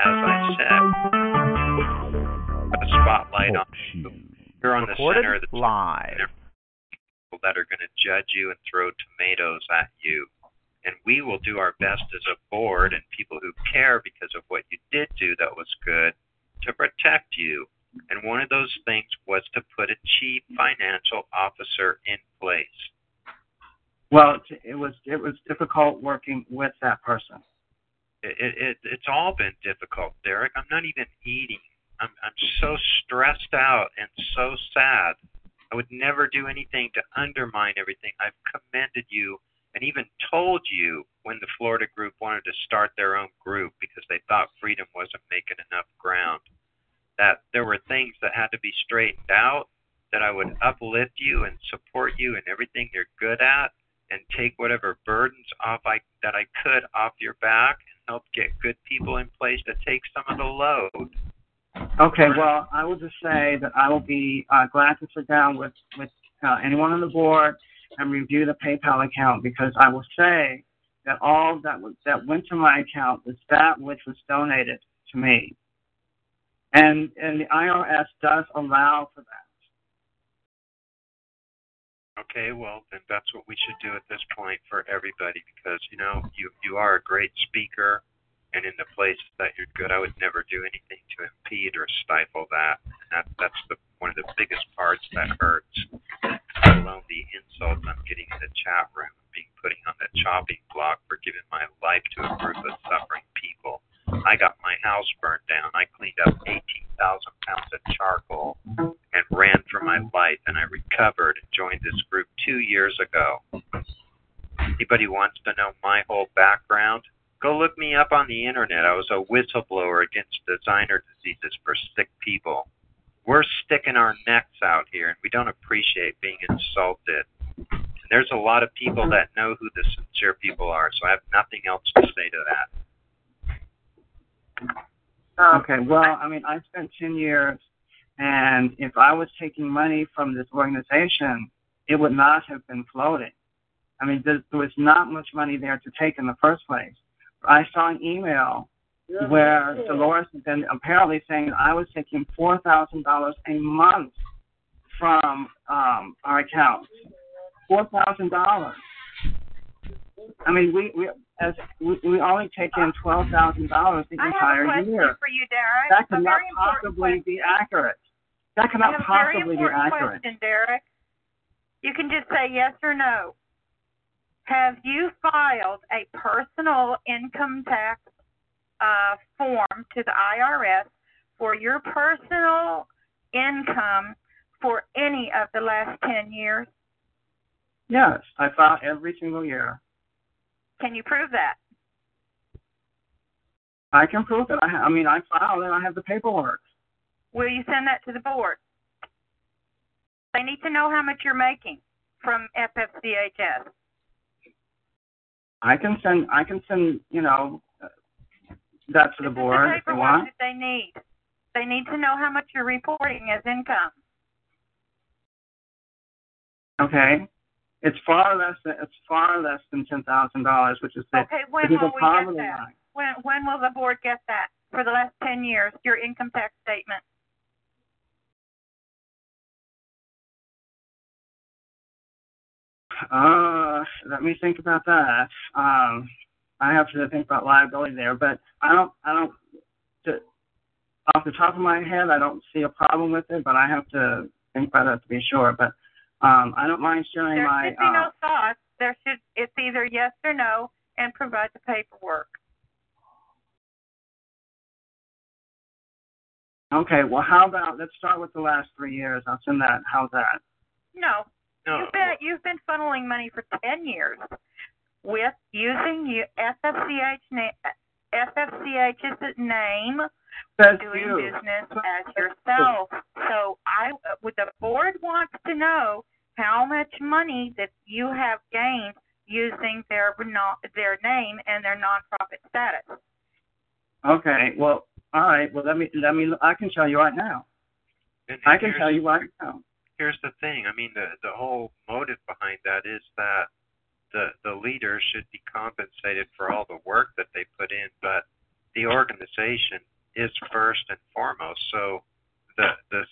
As I um, said, put a spotlight on you. You're on the Recorded center of the live. People that are going to judge you and throw tomatoes at you. And we will do our best as a board and people who care because of what you did do that was good to protect you. And one of those things was to put a chief financial officer in place. Well, it, it was it was difficult working with that person. It, it, it it's all been difficult, Derek. I'm not even eating. I'm I'm so stressed out and so sad. I would never do anything to undermine everything. I've commended you and even told you when the Florida group wanted to start their own group because they thought freedom wasn't making enough ground. That there were things that had to be straightened out, that I would uplift you and support you in everything you're good at and take whatever burdens off I that I could off your back help get good people in place to take some of the load. Okay, well, I will just say that I will be uh, glad to sit down with with uh, anyone on the board and review the PayPal account because I will say that all that was, that went to my account was that which was donated to me, and and the IRS does allow for that. Okay, well then that's what we should do at this point for everybody because you know you you are a great speaker and in the places that you're good I would never do anything to impede or stifle that. And that that's the one of the biggest parts that hurts. Let alone the insults I'm getting in the chat room being putting on the chopping block for giving my life to a group of suffering people. I got my house burned down. I cleaned up 18,000 pounds of charcoal and ran for my life, and I recovered and joined this group two years ago. Anybody wants to know my whole background? Go look me up on the internet. I was a whistleblower against designer diseases for sick people. We're sticking our necks out here, and we don't appreciate being insulted. And there's a lot of people that know who the sincere people are, so I have nothing else to say to that. Um, okay, well, I mean, I spent 10 years, and if I was taking money from this organization, it would not have been floating. I mean, there, there was not much money there to take in the first place. I saw an email where Dolores had been apparently saying I was taking $4,000 a month from um, our accounts. $4,000. I mean, we we as we, we only take in twelve thousand dollars the I have a entire question year. for you, Derek. That a cannot possibly question. be accurate. That cannot a very possibly be important accurate. question, Derek. You can just say yes or no. Have you filed a personal income tax uh, form to the IRS for your personal income for any of the last 10 years? Yes, I file every single year. Can you prove that? I can prove it. I, ha- I mean, I filed and I have the paperwork. Will you send that to the board? They need to know how much you're making from FFCHS. I can send. I can send. You know, that to the board the if they want. that they need. They need to know how much you're reporting as income. Okay. It's far less. Than, it's far less than ten thousand dollars, which is the, Okay, when will we get that? line. When when will the board get that for the last ten years? Your income tax statement. Uh, let me think about that. Um, I have to think about liability there, but I don't. I don't. To, off the top of my head, I don't see a problem with it, but I have to think about it to be sure. But um, I don't mind sharing There my. There should be uh, no thought. There should it's either yes or no, and provide the paperwork. Okay, well, how about let's start with the last three years. I'll send that. How's that? No, No, you've been you've been funneling money for ten years with using you FFCH na- FFCH's name Says doing you. business as yourself. So I, with the board wants to know how much money that you have gained using their no- their name and their nonprofit status. Okay. Well, all right. Well, let me let me. I can tell you right now. And, and I can tell you right now. Here's the thing. I mean, the the whole motive behind that is that the the leaders should be compensated for all the work that they put in, but the organization is first and foremost. So the the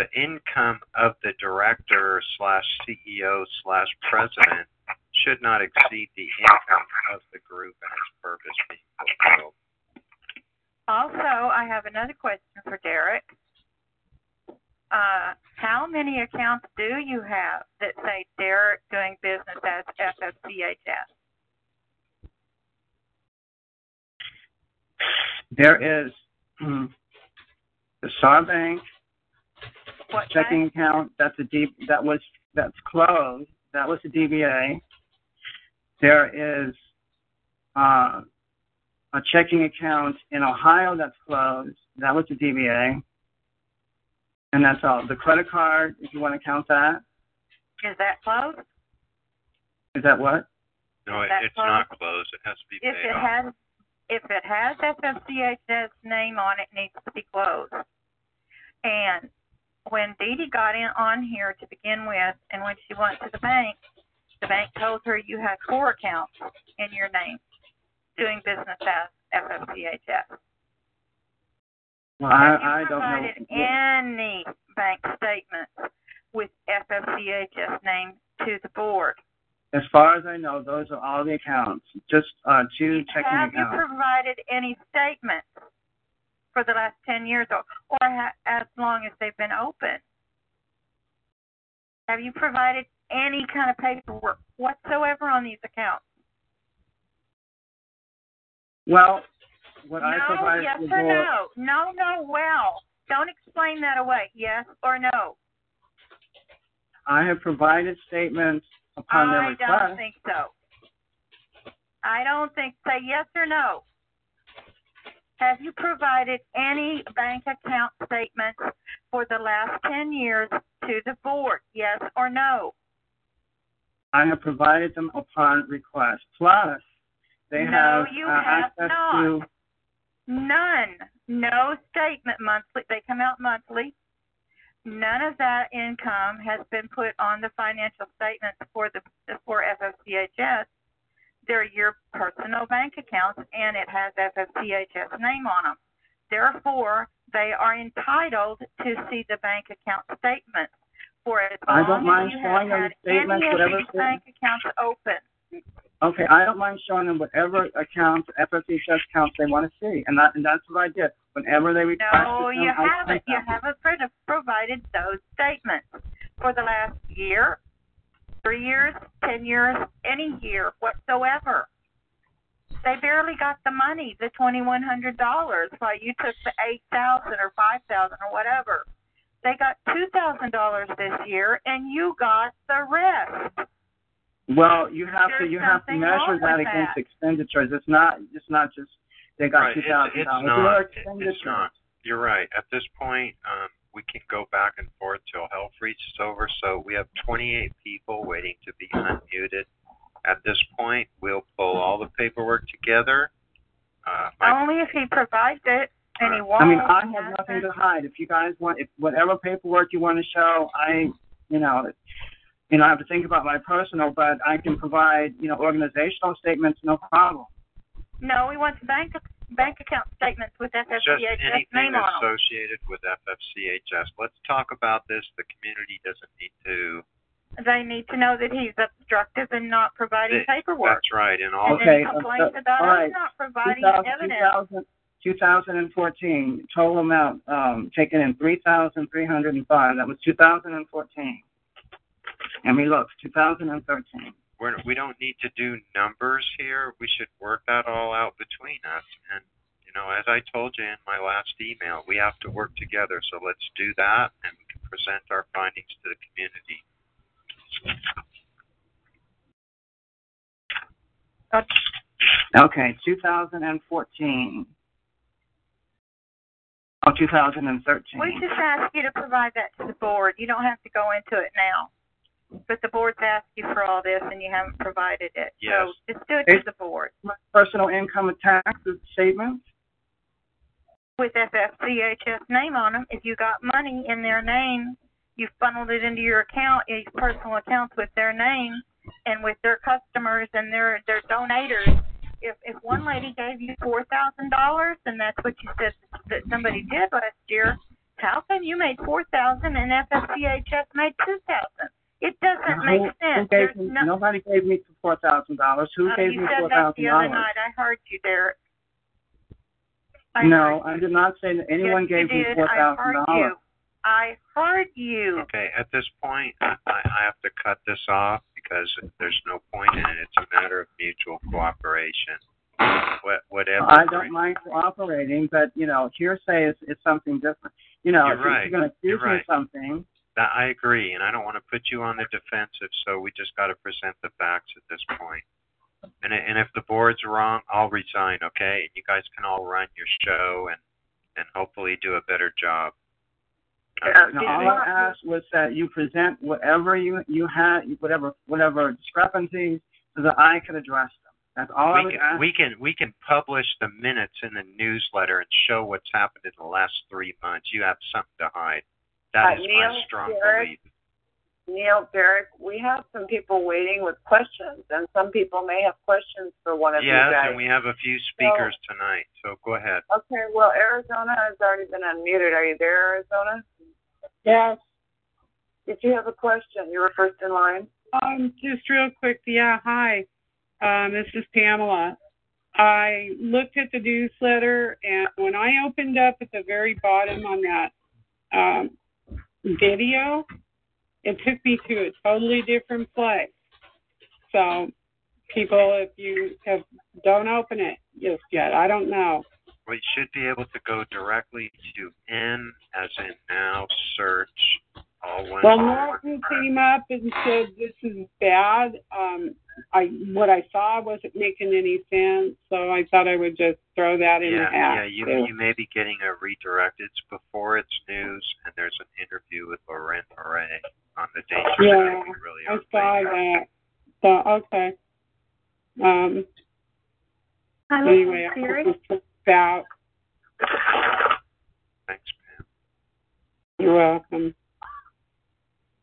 the income of the director slash CEO slash president should not exceed the income of the group and its purpose being fulfilled. Also, I have another question for Derek. Uh, how many accounts do you have that say Derek doing business as FFCHS? There is hmm, the SAR Bank What checking bank? account. That's a D. That was that's closed. That was a DBA. There is uh, a checking account in Ohio that's closed. That was a DBA. And that's all. The credit card, if you want to count that, Is that closed? is that what? No, it, That's it's not closed. It has to be If paid it off. has, if it has FFCHS name on it, it needs to be closed. And when Dee Dee got in on here to begin with, and when she went to the bank, the bank told her you had four accounts in your name doing business as FFCHS. Well, Have I, I you don't provided know. any bank statements with FFCHS name to the board? As far as I know, those are all the accounts. Just uh, two checking Have you provided any statements for the last 10 years or, or ha- as long as they've been open? Have you provided any kind of paperwork whatsoever on these accounts? Well, what I no, yes or no? No, no, well. Don't explain that away. Yes or no? I have provided statements upon their I don't think so. I don't think. Say yes or no. Have you provided any bank account statements for the last 10 years to the board? Yes or no? I have provided them upon request. Plus, they No, have you uh, have access not. to. None. No statement monthly. They come out monthly. None of that income has been put on the financial statements for the for FFCHS. They're your personal bank accounts, and it has FFCHS name on them. Therefore, they are entitled to see the bank account statements for as I long don't mind as you have had any of whatever these bank accounts open. Okay, I don't mind showing them whatever accounts, FFHS accounts they want to see, and that and that's what I did. Whenever they requested No, them, you I haven't. You them. haven't pro- provided those statements for the last year, three years, ten years, any year whatsoever. They barely got the money, the twenty one hundred dollars, while you took the eight thousand or five thousand or whatever. They got two thousand dollars this year, and you got the rest. Well, you have to you have to measure wrong that against that. expenditures. It's not it's not just they got Right, two it's, it's dollars. not. There are It- expenditures. It's not. You're right. At this point, um, we can go back and forth till hell freezes over. So we have 28 people waiting to be unmuted. At this point, we'll pull all the paperwork together. Uh, Only if he provides it, and he won't. I mean, I have nothing to hide. If you guys want, if whatever paperwork you want to show, I, you know, you know, I have to think about my personal, but I can provide, you know, organizational statements, no problem. No, we want the bank bank account statements with just FFCHS anything name on them. associated with FFCHS. Let's talk about this. The community doesn't need to. They need to know that he's obstructive and not providing Th- paperwork. That's right. And all And Okay, then complaints uh, about all us right. not providing 2000, evidence. 2000, 2014 total amount um, taken in 3,305. That was 2014. And we look, 2013. we're, we don't need to do numbers here. We should work that all out between us. And you know, as I told you in my last email, we have to work together. So let's do that, and we can present our findings to the community. Okay, 2014. Oh, 2013. We just ask you to provide that to the board. You don't have to go into it now. But the board's asked you for all this and you haven't provided it. Yes. So just do it to the board. Personal income and tax statements. With FFCHS name on them, if you got money in their name, you funneled it into your account, your personal accounts with their name and with their customers and their their donators. If if one lady gave you four thousand dollars and that's what you said that somebody did last year, how come you made four thousand and FFCHS made two thousand? It doesn't make Who- who gave There's me- no, Nobody gave me four thousand dollars. Who Uh, gave you said that the other night. I heard you, Derek. I No, I did not say that anyone yes, gave you me did. four I thousand heard dollars. I heard you. Okay, at this point, I, I have to cut this off because there's no point in it. It's a matter of mutual cooperation. What, whatever. I don't mind cooperating, but you know, hearsay is, is something different. You know, You're if right. you're going to You're accuse me right. of something, That, I agree, and I don't want to put you on the defensive, so we just got to present the facts at this point. And and if the board's wrong, I'll resign, okay? And you guys can all run your show and and hopefully do a better job. Uh, yeah, no, all I asked was that you present whatever you you had, whatever whatever discrepancies, so that I could address them. That's all I was can, asking. we can we can publish the minutes in the newsletter and show what's happened in the last three months. You have something to hide. That Uh, is Neil, my strong Derek, belief. Neil, Derek, we have some people waiting with questions, and some people may have questions for one of Yes, you guys. and we have a few speakers tonight. So go ahead. Okay, well, Arizona has already been unmuted. Are you there, Arizona? Yes, Did you have a question? You were first in line. um, just real quick. Yeah, hi. Um, this is Pamela. I looked at the newsletter, and when I opened up at the very bottom on that um, video, it took me to a totally different place. So, people, if you have, don't open it just yet. I don't know. We should be able to go directly to N as in now search all one Well. Norton came up and said this is bad. Um, I what I saw wasn't making any sense, so I thought I would just throw that in yeah, the hat. yeah, you too. you may be getting a redirect. It's before it's news, and there's an interview with Leuren Moret on the danger Yeah, that really I saw facing. that. So okay. Um. Hi, Anyway, I Siri. hope this works out. Thanks, Pam. You're welcome.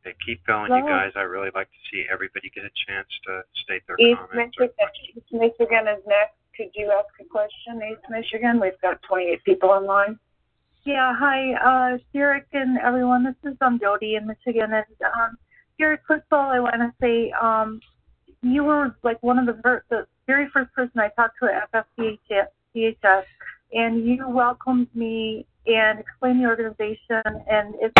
Hey, keep going, you guys. I really like to see everybody get a chance to state their East comments. Michigan, East Michigan is next. Could you ask a question, East Michigan? We've got 28 people online. Yeah, hi, uh, Derek and everyone. This is um Jody in Michigan, and um, Derek. First of all, I want to say um, you were like one of the ver- the very first person I talked to at FFCHS, and you welcomed me and explained the organization, and it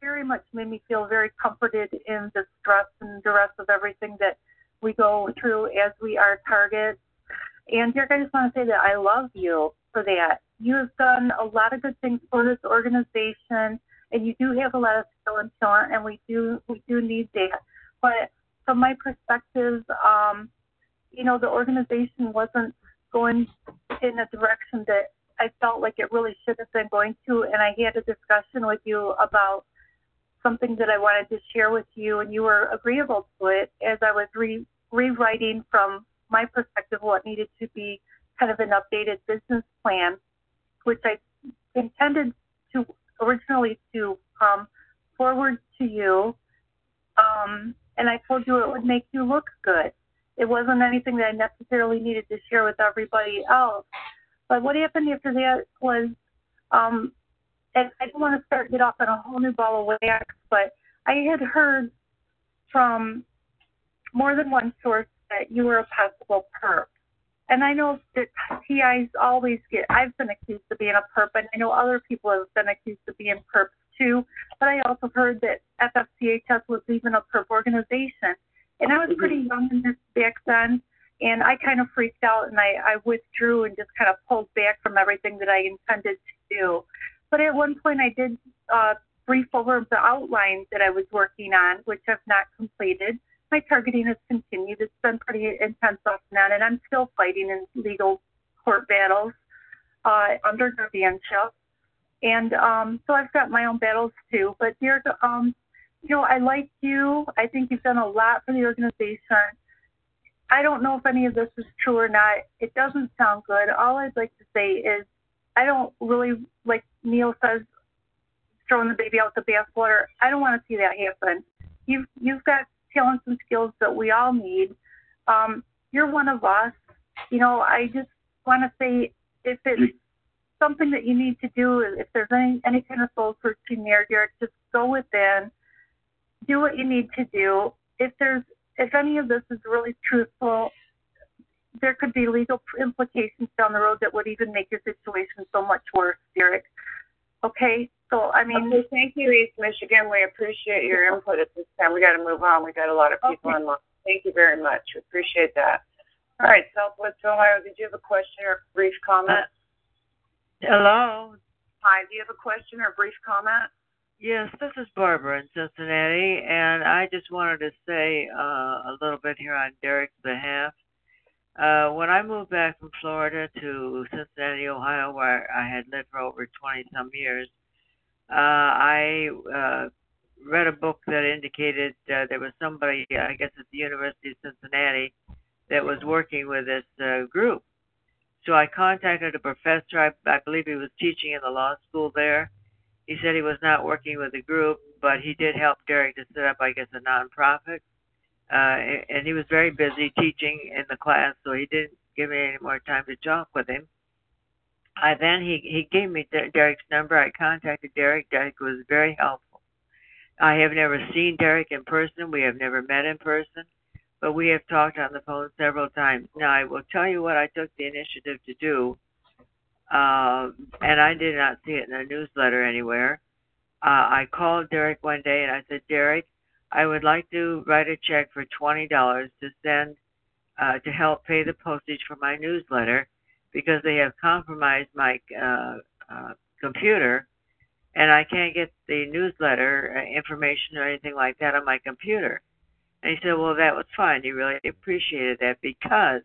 very, much made me feel very comforted in the stress and duress of everything that we go through as we are targets. And Derek, I just want to say that I love you for that. You have done a lot of good things for this organization, and you do have a lot of skill and talent, and we do we do need that. But from my perspective, um, you know, the organization wasn't going in a direction that I felt like it really should have been going to, and I had a discussion with you about something that I wanted to share with you, and you were agreeable to it as I was re- rewriting from my perspective what needed to be kind of an updated business plan, which I intended to originally to um, forward to you. Um, and I told you it would make you look good. It wasn't anything that I necessarily needed to share with everybody else. But what happened after that was, um, and I don't want to start get off on a whole new ball of wax, but I had heard from more than one source that you were a possible perp. And I know that TIs always get, I've been accused of being a perp, and I know other people have been accused of being perps too. But I also heard that FFCHS was even a perp organization. And I was pretty mm-hmm. young in this back then, and I kind of freaked out and I, I withdrew and just kind of pulled back from everything that I intended to do. But at one point, I did uh, brief over the outline that I was working on, which I've not completed. my targeting has continued. It's been pretty intense off and on, and I'm still fighting in legal court battles uh, under guardianship. And um, so I've got my own battles too. But dear, um, you know, I like you. I think you've done a lot for the organization. I don't know if any of this is true or not. It doesn't sound good. All I'd like to say is I don't really, like Neil says, throwing the baby out the bathwater. I don't want to see that happen. You've you've got talents and skills that we all need. Um, you're one of us. You know, I just want to say if it's something that you need to do, if there's any any kind of soul searching there, Derek, just go within, do what you need to do. If there's if any of this is really truthful, there could be legal implications down the road that would even make your situation so much worse, Derek. Okay, so I mean, okay, thank you, East Michigan. We appreciate your input at this time. We got to move on. We got a lot of people okay. in line. Thank you very much. We appreciate that. All right, Southwest Ohio, did you have a question or a brief comment? Hello. Hi, do you have a question or a brief comment? Yes, this is Barbara in Cincinnati, and I just wanted to say uh, a little bit here on Derek's behalf. Uh, when I moved back from Florida to Cincinnati, Ohio, where I had lived for over 20 some years, uh, I uh, read a book that indicated uh, there was somebody, I guess at the University of Cincinnati, that was working with this uh, group. So I contacted a professor. I, I believe he was teaching in the law school there. He said he was not working with the group, but he did help Derek to set up, I guess, a nonprofit. Uh, and he was very busy teaching in the class, so he didn't give me any more time to talk with him. I then he he gave me Derek's number. I contacted Derek. Derek was very helpful. I have never seen Derek in person. We have never met in person but we have talked on the phone several times. Now, I will tell you what I took the initiative to do, uh, and I did not see it in a newsletter anywhere. Uh, I called Derek one day and I said, Derek, I would like to write a check for $20 to send uh, to help pay the postage for my newsletter because they have compromised my uh, uh, computer and I can't get the newsletter uh, information or anything like that on my computer. And he said, Well, that was fine. He really appreciated that because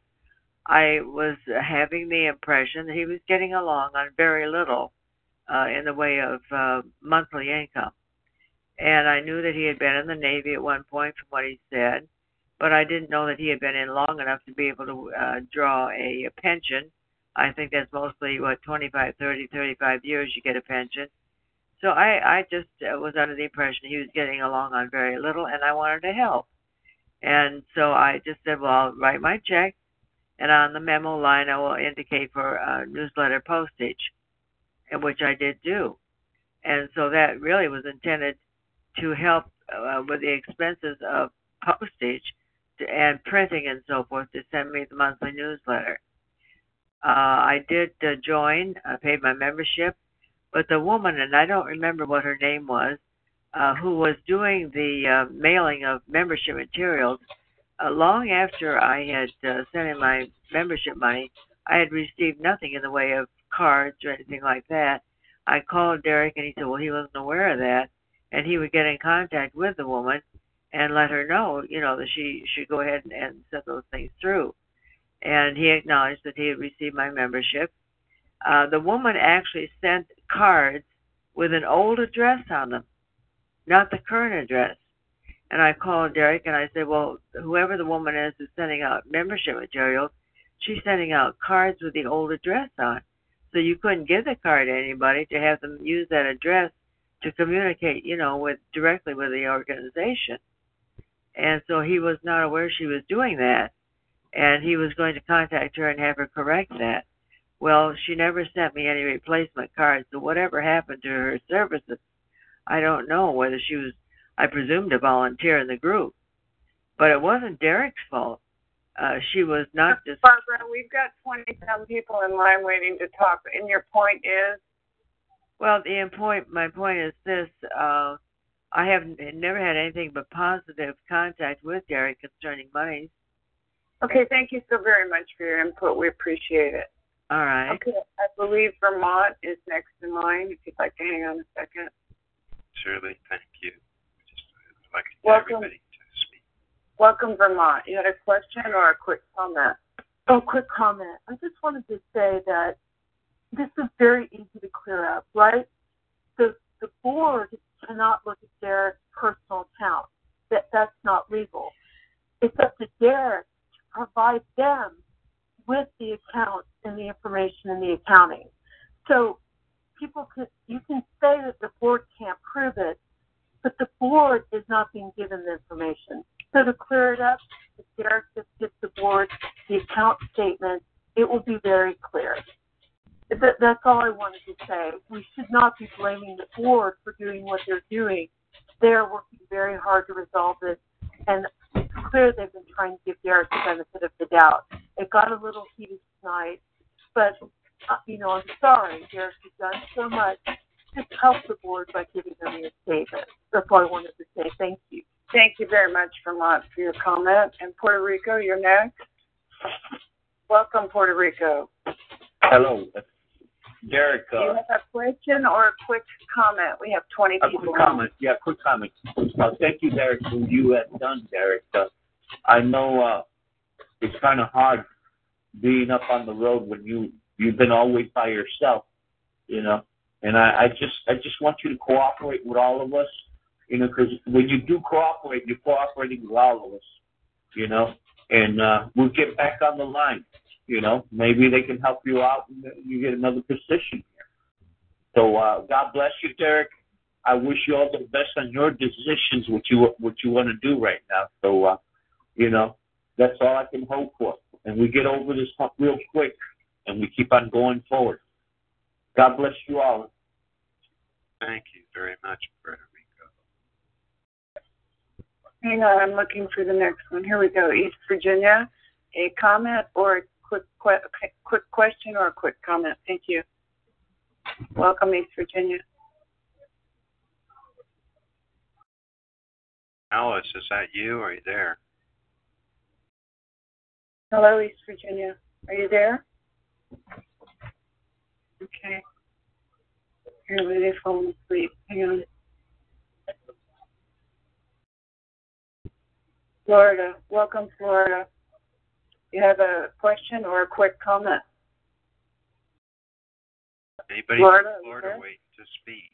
I was having the impression that he was getting along on very little uh, in the way of uh, monthly income. And I knew that he had been in the Navy at one point from what he said, but I didn't know that he had been in long enough to be able to uh, draw a, a pension. I think that's mostly, what, 25, 30, 35 years you get a pension. So I, I just uh, was under the impression he was getting along on very little, and I wanted to help. And so I just said, well, I'll write my check, and on the memo line, I will indicate for newsletter postage, which I did do. And so that really was intended to help uh, with the expenses of postage to, and printing and so forth to send me the monthly newsletter. Uh, I did uh, join, I paid my membership, but the woman, and I don't remember what her name was, uh, who was doing the uh, mailing of membership materials, uh, long after I had uh, sent in my membership money, I had received nothing in the way of cards or anything like that. I called Derek and he said, well, he wasn't aware of that. And he would get in contact with the woman and let her know, you know, that she should go ahead and, and send those things through. And he acknowledged that he had received my membership. Uh, the woman actually sent cards with an old address on them not the current address. And I called Derek and I said, well, whoever the woman is who's sending out membership materials, she's sending out cards with the old address on. So you couldn't give the card to anybody to have them use that address to communicate, you know, with directly with the organization. And so he was not aware she was doing that, and he was going to contact her and have her correct that. Well, she never sent me any replacement cards, so whatever happened to her services I don't know whether she was, I presume, to volunteer in the group. But it wasn't Derek's fault. Uh, she was not just. Barbara, we've got 20 some people in line waiting to talk, and your point is? Well, the point, my point is this. Uh, I have never had anything but positive contact with Gary concerning money. Okay, thank you so very much for your input. We appreciate it. All right. Okay, I believe Vermont is next in line. If you'd like to hang on a second. Surely, thank you. Just uh, like Welcome. everybody to speak. Welcome, Vermont. You had a question or a quick comment? Oh, quick comment. I just wanted to say that this is very easy to clear up, right? The the board cannot look at Derek's personal account. That that's not legal. It's up to Derek to provide them with the account and the information and the accounting. So people can you can say that the board can't prove it, but the board is not being given the information. So to clear it up, if Derek just gives the board the account statement, it will be very clear. That, that's all I wanted to say. We should not be blaming the board for doing what they're doing. They're working very hard to resolve this, and it's clear they've been trying to give Derek the benefit of the doubt. It got a little heated tonight, but uh, you know, I'm sorry. Derek has done so much. Just help the board by giving them your statement. That's all I wanted to say. Thank you. Thank you very much, Vermont, for your comment. And Puerto Rico, you're next. Welcome, Puerto Rico. Hello, Derek. Do you have a question or a quick comment? We have 20 a people. quick comment. Yeah, quick comment. Uh, thank you, Derek, for what you have done, Derek. Uh, I know uh, it's kind of hard being up on the road when you you've been always by yourself, you know. And I, I just I just want you to cooperate with all of us, you know, because when you do cooperate, you're cooperating with all of us, you know. And uh, we'll get back on the line, you know. Maybe they can help you out and you get another position here. So uh, God bless you, Derek. I wish you all the best on your decisions, what you what you want to do right now. So, uh, you know, that's all I can hope for. And we get over this hump real quick, and we keep on going forward. God bless you all. Thank you very much, Puerto Rico. Hang on, I'm looking for the next one. Here we go. East Virginia. A comment or a quick que- quick question or a quick comment? Thank you. Welcome, East Virginia. Alice, is that you? Are you there? Hello, East Virginia. Are you there? Okay. They've fallen asleep. Hang on. Florida. Welcome, Florida. You have a question or a quick comment? Anybody Florida, from Florida okay. waiting to speak?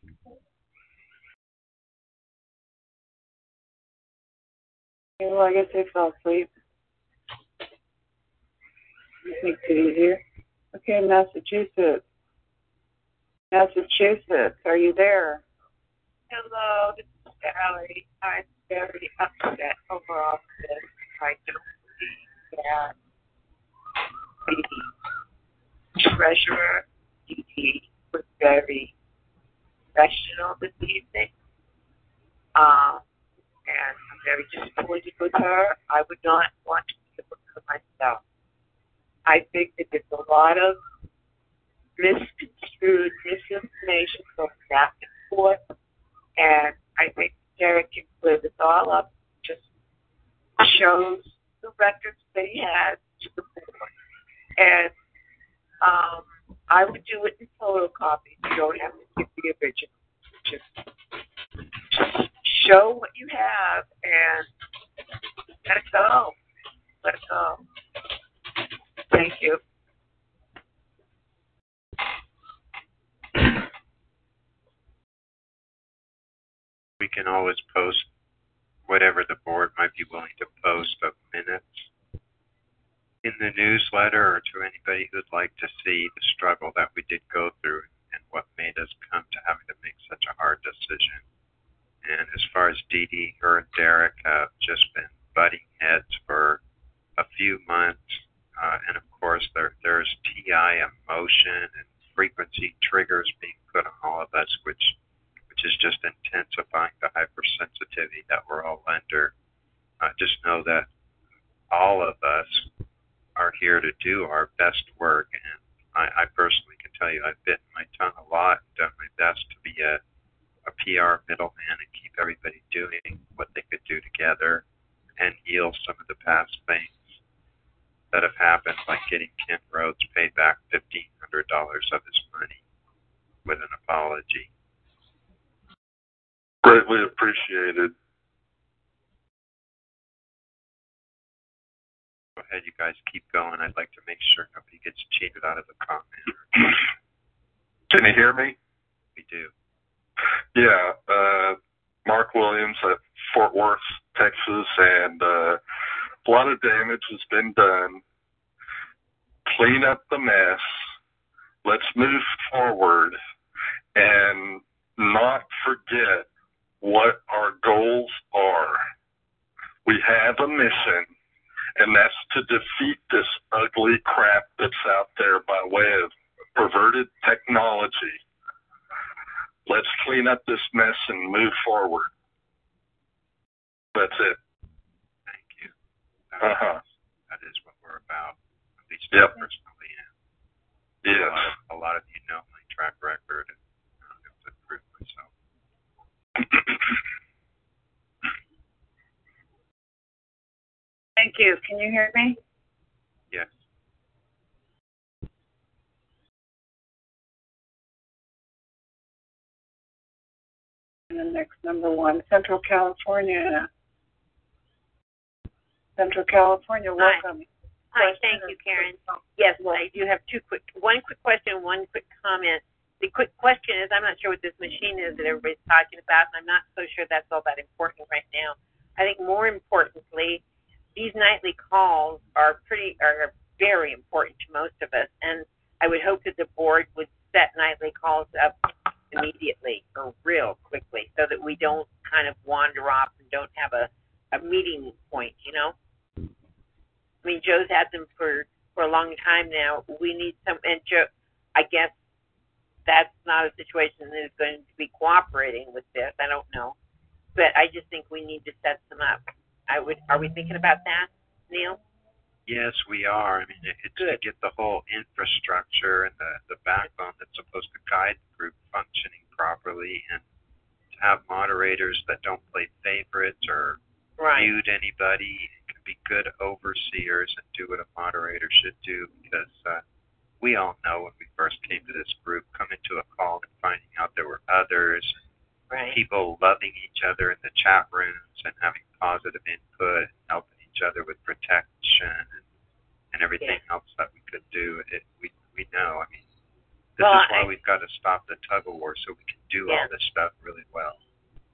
Okay, well, I guess they fell asleep. This makes it easier. Okay, Massachusetts. Massachusetts, are you there? Hello, this is Sally. I'm very upset overall with this. I don't believe that the treasurer, DD, was very professional this evening. Um, and I'm very disappointed with her. I would not want to be able to myself. I think that there's a lot of misconstrued misinformation going back and forth. And I think Derek can clear this all up. Just shows the records that he has to the board. And um, I would do it in photocopies. You don't have to give the original. Just show what you have and let it go. Let it go. Thank you. We can always post whatever the board might be willing to post of minutes in the newsletter or to anybody who'd like to see the struggle that we did go through and what made us come to having to make such a hard decision. And as far as Dee Dee, her and Derek have just been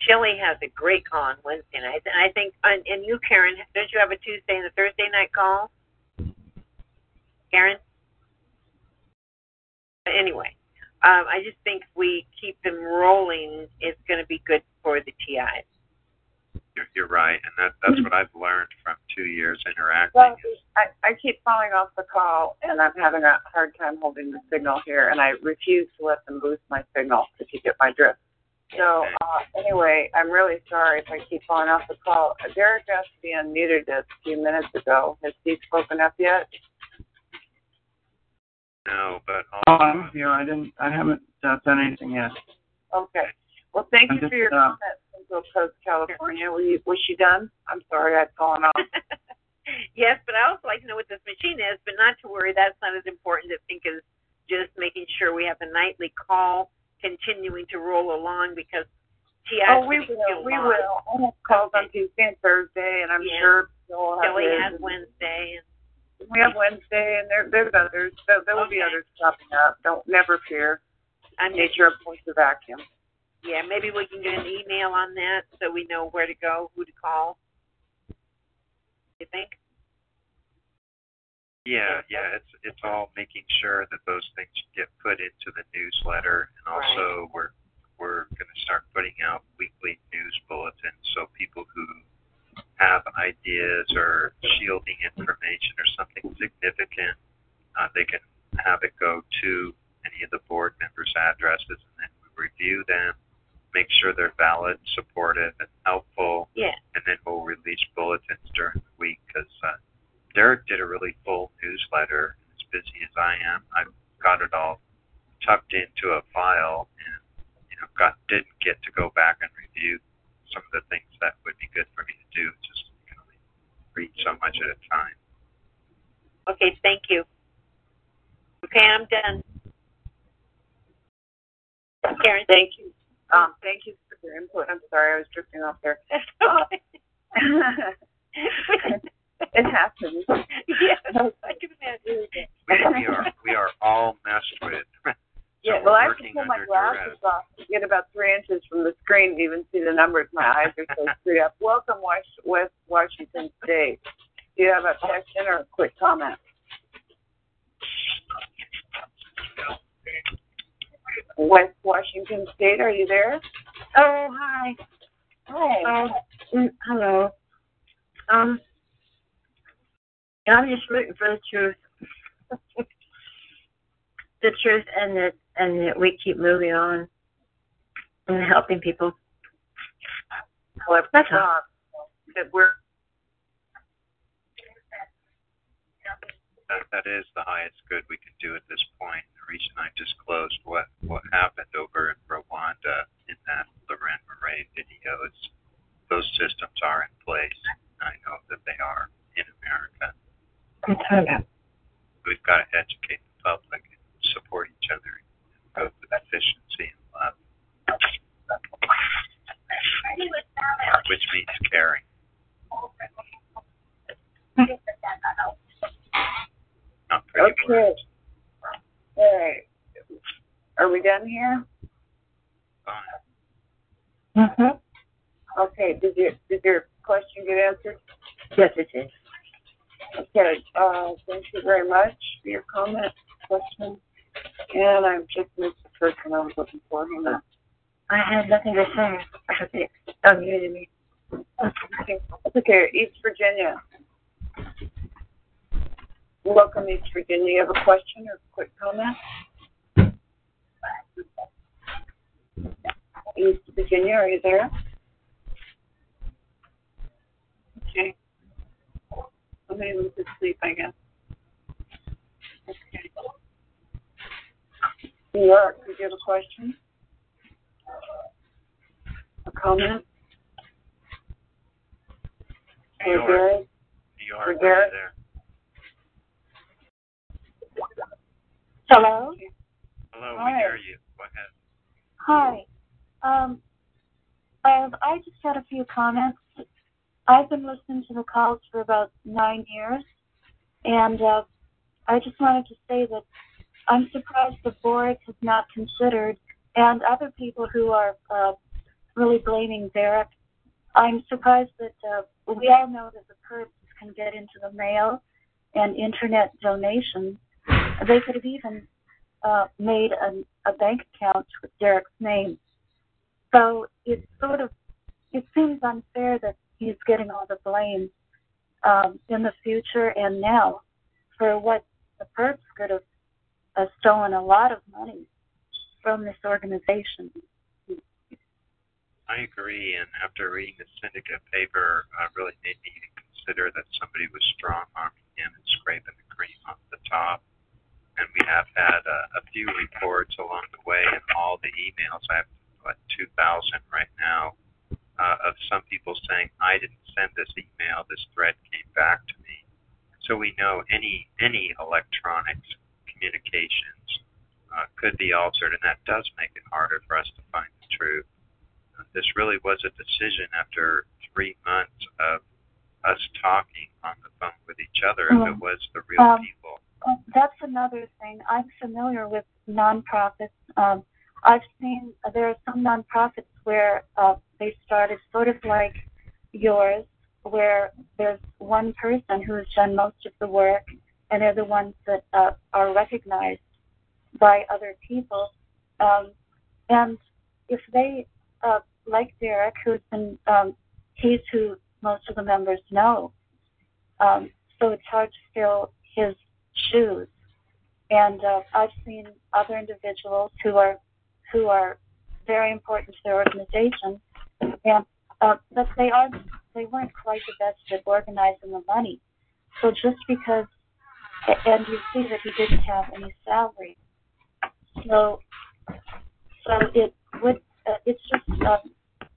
Chili has a great call on Wednesday nights, and I think, and, and you, Karen, don't you have a Tuesday and a Thursday night call? Karen. But anyway, um, I just think if we keep them rolling, it's going to be good for the TIs. You're, you're right, and that that's what I've learned from two years interacting. Well, I, I keep falling off the call, and I'm having a hard time holding the signal here, and I refuse to let them boost my signal if you get my drift. So uh, anyway, I'm really sorry if I keep falling off the call. Derek asked to be unmuted a few minutes ago. Has he spoken up yet? No, but Oh, I'm here. I didn't. I haven't uh, done anything yet. Okay. Well, thank I'm you just, for your uh, comments, Central Coast, California. Were you, was she done? I'm sorry, I've fallen off. Yes, but I also like to know what this machine is, but not to worry. That's not as important I think as just making sure we have a nightly call continuing to roll along because TIs oh, we will. We lost. will. I have calls on Tuesday and Thursday, and I'm Yeah. sure you'll have Kelly has Wednesday. And We have Wednesday, and there, there's others. There, there will be others popping up. Don't never fear. I'm Nature appoints the vacuum. Yeah, maybe we can get an email on that so we know where to go, who to call. You think? Yeah, yeah, it's it's all making sure that those things get put into the newsletter, and also we're we're going to start putting out weekly news bulletins so people who have ideas or shielding information or something significant, uh, they can have it go to any of the board members' addresses, and then we review them, make sure they're valid, supportive, and helpful, Yeah. and then we'll release bulletins during the week because uh, Derek did a really full newsletter. As busy as I am, I've got it all tucked into a file, and you know, got didn't get to go back and review some of the things that would be good for me to do. Just you can only read so much at a time. Okay, thank you. Okay, I'm done. Karen. Thank you. Um, thank you for your input. I'm sorry, I was drifting off there. Uh, it happens. yes, I can imagine. We, we are we are all messed with. so Yeah, well, I have to working pull my glasses duress. off to get about three inches from the screen to even see the numbers. My eyes are so screwed up. Welcome, Wash- West Washington State. Do you have a question or a quick comment? West Washington State, are you there? Oh, hi. Hi. Mm, hello. Um, I'm just rooting for the truth. the truth, and that and that we keep moving on and helping people. Well, That's all. that we're That, that is the highest good we can do at this point. The reason I disclosed what what happened over in Rwanda in that Leuren Moret video is those systems are in place. I know that they are in America. I'm talking about. We've got to educate the public and support each other and go with efficiency and love, which means caring. Not okay. All right. Are we done here? Mm-hmm. Okay. Did you did your question get answered? Yes, it is. Okay. Uh, thank you very much for your comment, question. And I've just missed the person I was looking for. Hang on. I had nothing to say. I was unmuted me. Okay. Okay. East Virginia. Welcome, East Virginia. You have a question or a quick comment? East Virginia, are you there? Okay. I'm able to sleep, I guess. Okay. New York, did you have a question? A comment? New York. New York, Or are Gary? you there? Hello. Hello, Hi. we hear you. Go ahead. Hi. Um, um, I just had a few comments. I've been listening to the calls for about nine years, and uh, I just wanted to say that I'm surprised the board has not considered, and other people who are uh, really blaming Derek. I'm surprised that uh, we all know that the curbs can get into the mail and internet donations. They could have even uh, made an, a bank account with Derek's name. So it's sort of, it seems unfair that he's getting all the blame um, in the future and now for what the perps could have uh, stolen a lot of money from this organization. I agree, and after reading the syndicate paper, uh, really made me consider that somebody was strong arming him and scraping the cream off the top. And we have had uh, a few reports along the way, and all the emails. I have what 2,000 right now uh, of some people saying I didn't send this email. This thread came back to me. So we know any any electronics communications uh, could be altered, and that does make it harder for us to find the truth. Uh, this really was a decision after three months of us talking on the phone with each other. If it Mhm. was the real Um, people, Uh, That's another thing. I'm familiar with nonprofits. Um, I've seen uh, there are some nonprofits where uh, they started sort of like yours, where there's one person who has done most of the work, and they're the ones that uh, are recognized by other people. Um, and if they, uh, like Derek, who's been, um, he's who most of the members know, um, so it's hard to fill his shoes. And uh, I've seen other individuals who are who are very important to their organization, and uh, but they are they weren't quite the best at organizing the money. So just because, and you see that he didn't have any salary, so so it would uh, it's just uh,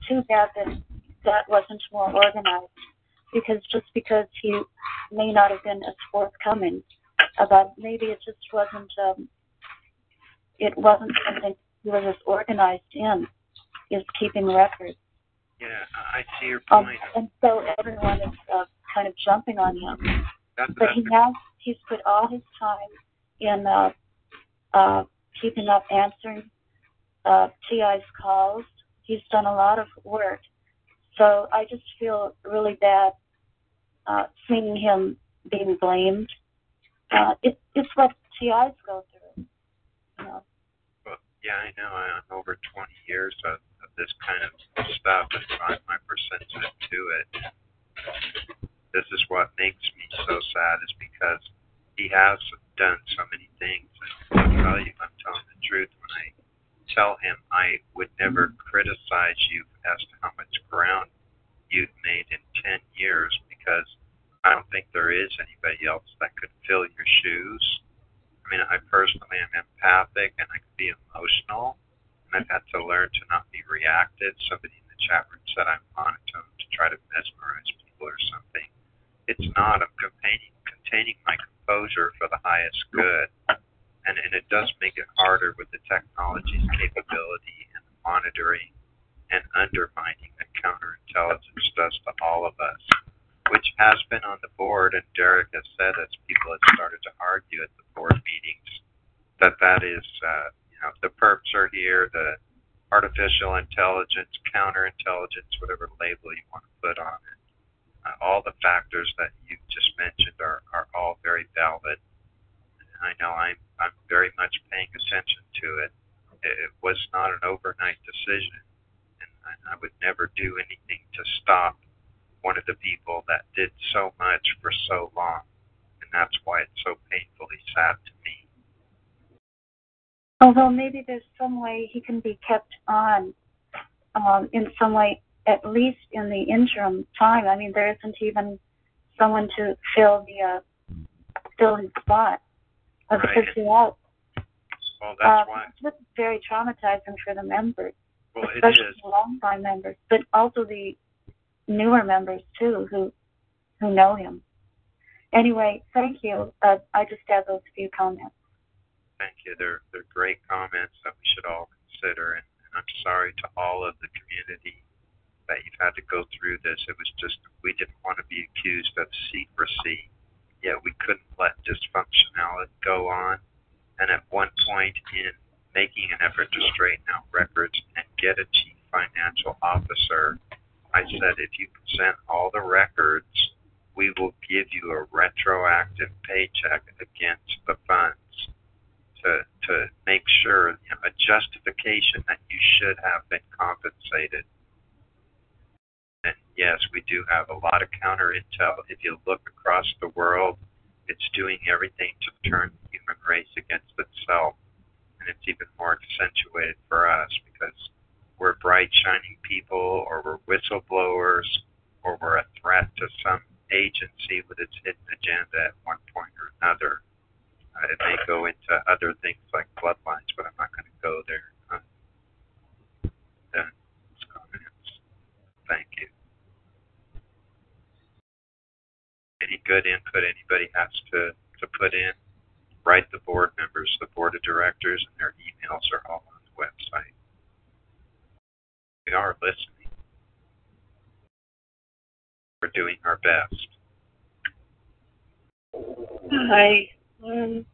too bad that that wasn't more organized because just because he may not have been as forthcoming about maybe it just wasn't um it wasn't something he was as organized in is keeping records yeah, I see your um, point. and so everyone is uh, kind of jumping on him. That's, But that's he has he's put all his time in uh, uh, keeping up answering uh, TI's calls. He's done a lot of work. So I just feel really bad uh, seeing him being blamed. Uh, it, it's what TIs go through. You know. Well, yeah, I know. I'm over 20 years of, of this kind of stuff, and so I'm hypersensitive to it. This is what makes me so sad, is because he has done so many things. I'll tell you, I'm telling the truth when I tell him I would never criticize you as to how much ground you've made in 10 years, because I don't think there is anybody else that could fill your shoes. I mean, I personally am empathic and I can be emotional, and I've had to learn to not be reactive. Somebody in the chat room said I'm monotone to try to mesmerize people or something. It's not. I'm containing, containing my composure for the highest good, and and it does make it harder with the technology's capability and monitoring and undermining that counterintelligence does to all of us which has been on the board, and Derek has said as people have started to argue at the board meetings that that is, uh, you know, the perps are here, the artificial intelligence, counterintelligence, whatever label you want to put on it. Uh, all the factors that you just mentioned are, are all very valid. I know I'm I'm very much paying attention to it. It, it was not an overnight decision, and I, I would never do anything to stop one of the people that did so much for so long. And that's why it's so painfully sad to me. Although maybe there's some way he can be kept on um, in some way, at least in the interim time. I mean, there isn't even someone to fill the uh, fill his spot uh, Right. he's out. Well, that's uh, why. It's very traumatizing for the members, Well, especially is. the long-time members, but also the newer members too, who who know him. Anyway, thank you. Uh, I just had those few comments. Thank you. They're they're great comments that we should all consider, and, and I'm sorry to all of the community that you've had to go through this. It was just we didn't want to be accused of secrecy, yet we couldn't let dysfunctionality go on. And at one point in making an effort to straighten out records and get a chief financial officer, I said if you present all the records, we will give you a retroactive paycheck against the funds to to make sure you know, a justification that you should have been compensated. Yes, we do have a lot of counter intel. If you look across the world, it's doing everything to turn the human race against itself, and it's even more accentuated for us because we're bright, shining people, or we're whistleblowers, or we're a threat to some agency with its hidden agenda at one point or another. Uh, it may go into other things like bloodlines, but I'm not going to go there. Uh. Comments. Thank you. Any good input anybody has to, to put in, write the board members, the board of directors, and their emails are all on the website. We are listening. We're doing our best. Hi. Um,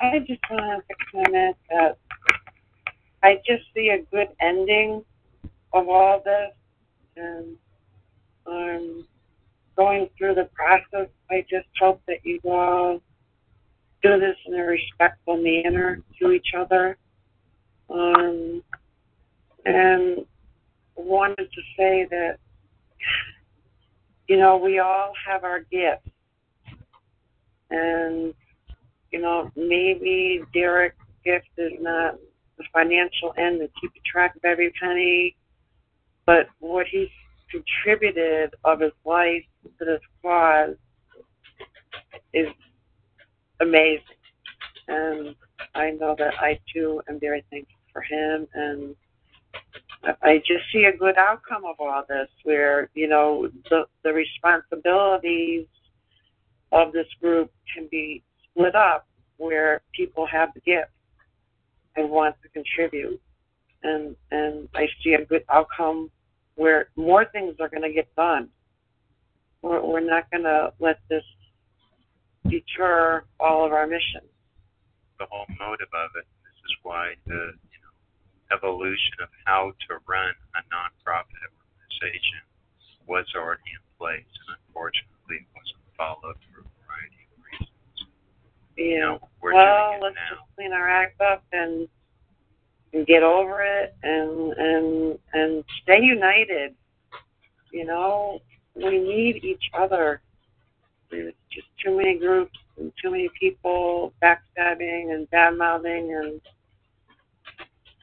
I just want to comment that I just see a good ending of all this, and um, going through the process. I just hope that you all do this in a respectful manner to each other. Um, and wanted to say that you know we all have our gifts and you know maybe Derek's gift is not the financial end to keep track of every penny but what he's contributed of his life to this cause is amazing and I know that I too am very thankful for him and I just see a good outcome of all this where, you know, the, the responsibilities of this group can be split up where people have the gift and want to contribute. And and I see a good outcome where more things are gonna get done. We're, we're not going to let this deter all of our mission. The whole motive of it. This is why the you know evolution of how to run a nonprofit organization was already in place, and unfortunately, it wasn't followed for a variety of reasons. You know, we're well, doing it let's now. just clean our act up and and get over it and and and stay united. You know, we need each other. There's just too many groups and too many people backstabbing and bad mouthing and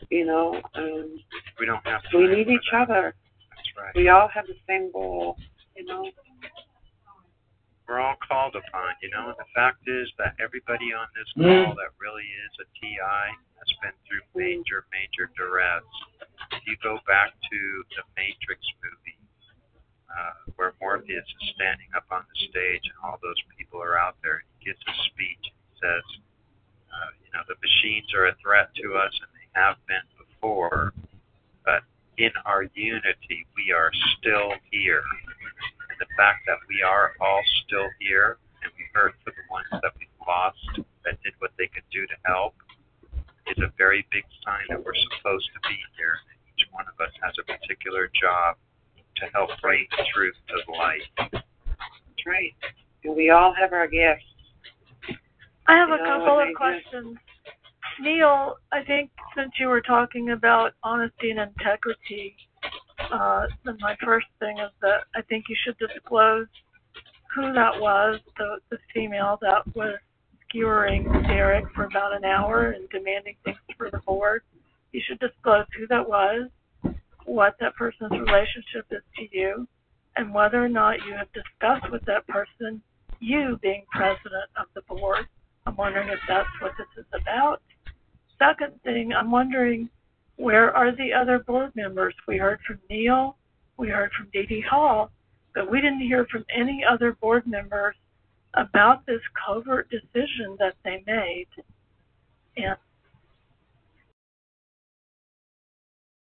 you know, um, We don't have to we need each that. other. That's right. We all have the same goal, you know. we're all called upon, you know. And the fact is that everybody on this Mm. call that really is a TI has been through major, major duress. If you go back to the Matrix movie, uh, where Morpheus is standing up on the stage and all those people are out there, And he gives a speech. He says, uh, you know, the machines are a threat to us, and they have been before, but in our unity, we are still here. And the fact that we are all still here, and we heard for the ones that we've lost that did what they could do to help, is a very big sign that we're supposed to be here. And each one of us has a particular job to help bring the truth to light. That's right. And we all have our gifts. I have You a know, couple of I questions. Neil, I think since you were talking about honesty and integrity, uh, then my first thing is that I think you should disclose who that was, the, the female that was skewering Derek for about an hour and demanding things for the board. You should disclose who that was, what that person's relationship is to you, and whether or not you have discussed with that person, you being president of the board. I'm wondering if that's what this is about. Second thing, I'm wondering where are the other board members? We heard from Neil, we heard from Dee Dee Hall, but we didn't hear from any other board members about this covert decision that they made. And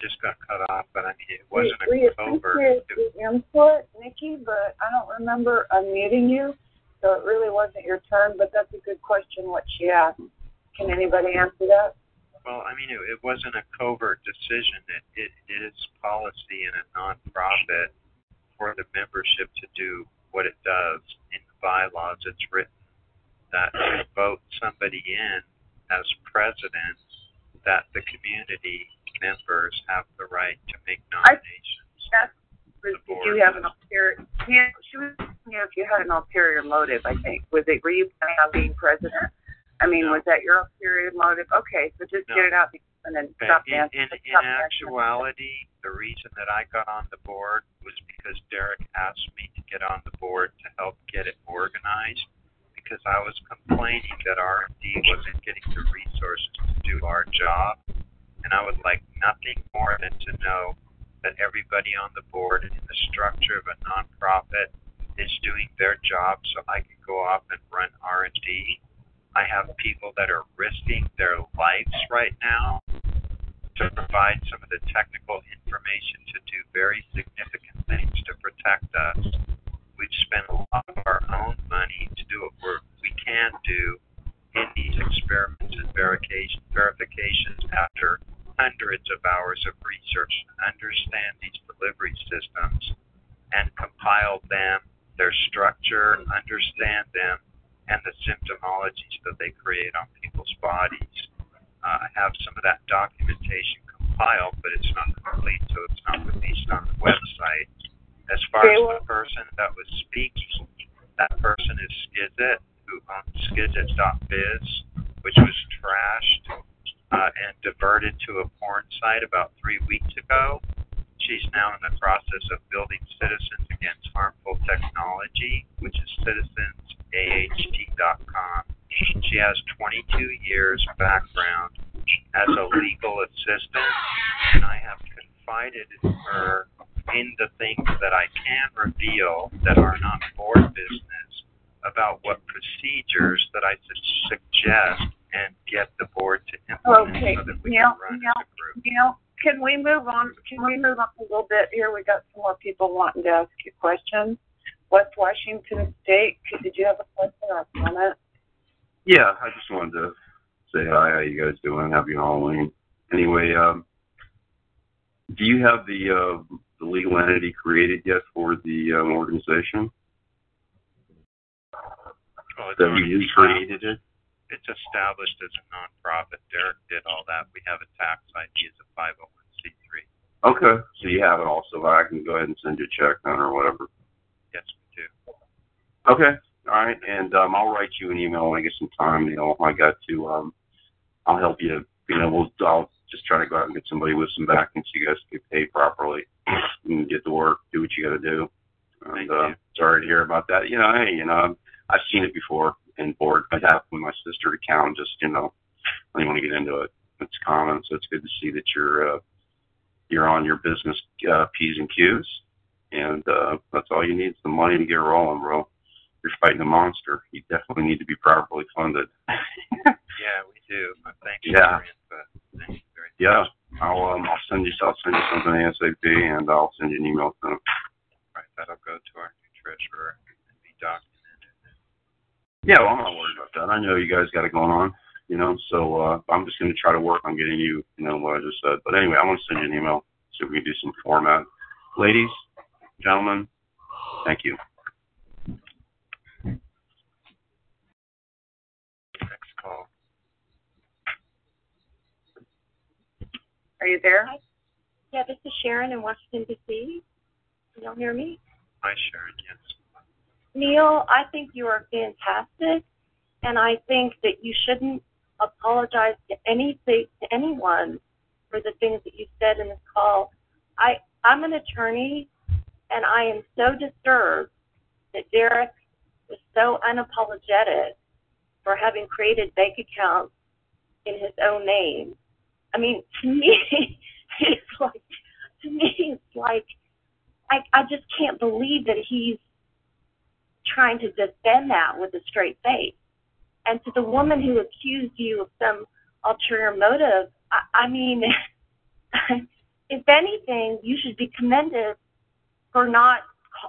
Just got cut off, but I mean, it wasn't we, a covert. appreciate the input, Nikki, but I don't remember unmuting you, so it really wasn't your turn. But that's a good question. What she asked. Can anybody answer that? Well, I mean, it, it wasn't a covert decision. It, it, it is policy in a nonprofit for the membership to do what it does. In the bylaws, it's written that to vote somebody in as president, that the community members have the right to make nominations. That's was, did you have an ulterior? Yeah, she was asking if you had an ulterior motive. I think was it were you planning on being president? I mean, was that your ulterior motive? Okay, so just No. get it out and then Okay, stop in, dancing. in, in stop dancing. actuality, the reason that I got on the board was because Derek asked me to get on the board to help get it organized because I was complaining that R&D wasn't getting the resources to do our job. And I would like nothing more than to know that everybody on the board and in the structure of a nonprofit is doing their job so I can go off and run R&D. I have people that are risking their lives right now to provide some of the technical information to do very significant things to protect us. We've spent a lot of our own money to do what we're, we can do in these experiments and verification, verifications after hundreds of hours of research to understand these delivery systems and compile them, their structure, understand them, and the symptomologies that they create on people's bodies. Uh, I have some of that documentation compiled, but it's not complete, so it's not released on the website. As far Okay, as well- the person that was speaking, that person is Skizit, who owns Skizit.biz, which was trashed uh, and diverted to a porn site about three weeks ago. She's now in the process of building Citizens Against Harmful Technology, which is citizensAHT.com. She has 22 years background as a legal assistant, and I have confided in her in the things that I can reveal that are not board business about what procedures that I suggest and get the board to implement Okay, so that we Neil, can run Neil, as a group. Neil, can we move on? Can we move up a little bit here? We got some more people wanting to ask you questions. West Washington State. Did you have a question or a comment? Yeah, I just wanted to say hi. How you guys doing? Happy Halloween. Anyway, um, do you have the uh, the legal entity created yet for the um, organization? Oh, That already you created it? It's established as a nonprofit. Derek did all that. We have a tax ID as a 501c3. Okay, so you have it also. I can go ahead and send you a check then or whatever. Yes, we do. Okay. All right. And um, I'll write you an email when I get some time. You know, I got to. Um, I'll help you. You know, we'll. I'll just try to go out and get somebody with some backing so you guys can get paid properly and get to work, do what you got to do. And uh, sorry to hear about that. You know, hey, you know, I've seen it before in board. It happened with my sister account. Just you know, I don't even want to get into it. It's common, so it's good to see that you're uh, you're on your business uh, p's and q's, and uh, that's all you need is the money to get rolling, bro. You're fighting a monster. You definitely need to be properly funded. Yeah, we do. Uh, Thank you Yeah. for your input. Thank you Yeah, I'll um, I'll send you I'll send you something ASAP, and I'll send you an email soon. Right, that'll go to our new treasurer and be documented. Yeah, well, I'm not worried about that. I know you guys got it going on, you know. So uh, I'm just going to try to work on getting you, you know, what I just said. But anyway, I want to send you an email so we can do some format. Ladies, gentlemen, thank you. Next call. Are you there? Yeah, this is Sharon in Washington, D.C. Can y'all hear me? Hi, Sharon. Yes. Neil, I think you are fantastic, and I think that you shouldn't apologize to anything to anyone for the things that you said in this call. I I'm an attorney, and I am so disturbed that Derek was so unapologetic for having created bank accounts in his own name. I mean, to me, it's like to me, it's like I I just can't believe that he's trying to defend that with a straight face. And to the woman who accused you of some ulterior motive, I, I mean, if anything, you should be commended for not,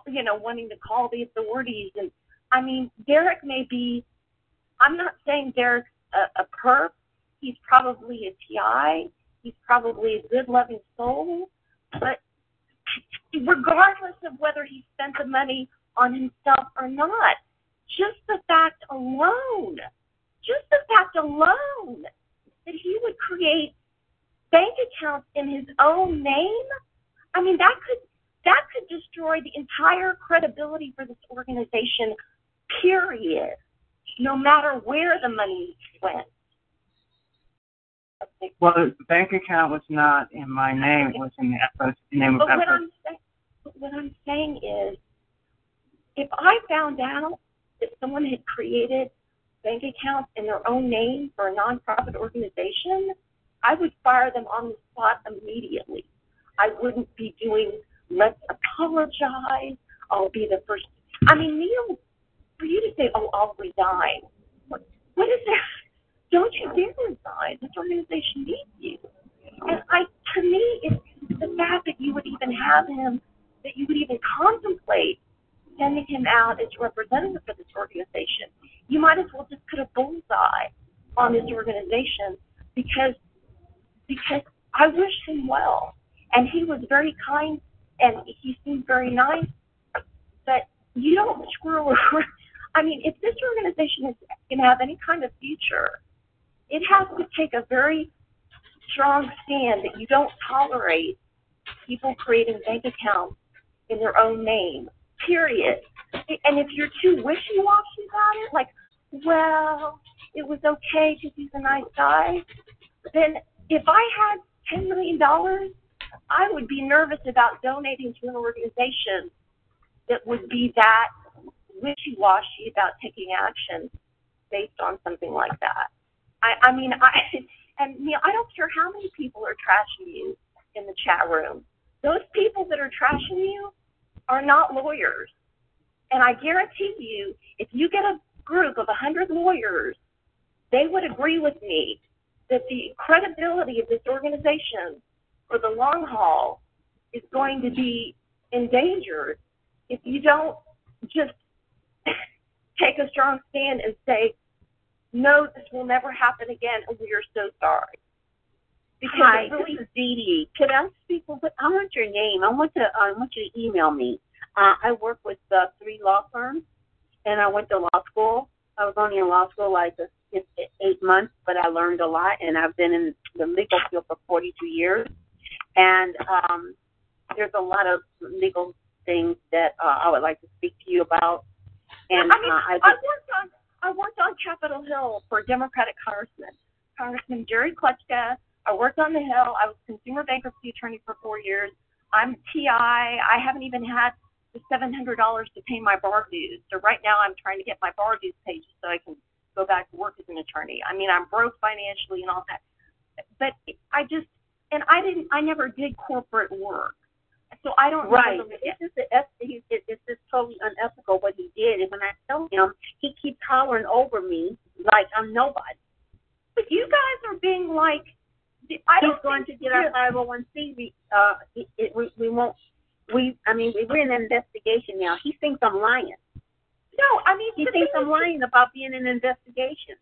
you know, wanting to call the authorities. And I mean, Derek may be. I'm not saying Derek's a, a perp. He's probably a TI. He's probably a good, loving soul. But regardless of whether he spent the money on himself or not, just the fact alone, just the fact alone that he would create bank accounts in his own name, I mean that could that could destroy the entire credibility for this organization, period. No matter where the money went. Well, the bank account was not in my name. It was in the name of But what I'm saying, what I'm saying is, if I found out that someone had created bank accounts in their own name for a nonprofit organization, I would fire them on the spot immediately. I wouldn't be doing let's apologize. I'll be the first. I mean, Neil, for you to say, "Oh, I'll resign," what, is that? Don't you dare resign. This organization needs you. And I, to me, it's the fact that you would even have him, that you would even contemplate sending him out as representative for this organization. You might as well just put a bullseye on this organization because because I wish him well, and he was very kind and he seemed very nice. But you don't screw around. I mean, if this organization is going to have any kind of future, it has to take a very strong stand that you don't tolerate people creating bank accounts in their own name. Period. And if you're too wishy-washy about it, like, well, it was okay because he's a nice guy, then if I had ten million dollars, I would be nervous about donating to an organization that would be that wishy-washy about taking action based on something like that. I, I mean, I and Neil, I don't care how many people are trashing you in the chat room. Those people that are trashing you are not lawyers, and I guarantee you, if you get a group of a hundred lawyers, they would agree with me that the credibility of this organization for the long haul is going to be endangered if you don't just take a strong stand and say, no, this will never happen again, and we are so sorry. Because Hi, really this is Dee Dee. Could I speak? With, I want your name. I want to. I want you to email me. Uh, I work with uh, three law firms, and I went to law school. I was only in law school like uh, eight months, but I learned a lot, and I've been in the legal field for 42 years. And um, there's a lot of legal things that uh, I would like to speak to you about. And I mean, uh, I, I worked on I worked on Capitol Hill for Democratic Congressman Congressman Jerry Kleczka. I worked on the Hill. I was consumer bankruptcy attorney for four years. I'm TI. I haven't even had the seven hundred dollars to pay my bar dues. So right now I'm trying to get my bar dues paid so I can go back to work as an attorney. I mean I'm broke financially and all that. But I just and I didn't I never did corporate work. So I don't Right. know the It's just it's just totally unethical what he did. And when I tell him, he keeps hollering over me like I'm nobody. But you guys are being like, I He's don't going to get our 501c. We, uh, it, it, we, we won't. We, I mean, we're in an investigation now. He thinks I'm lying. No, I mean, he thinks I'm lying about being in an investigation.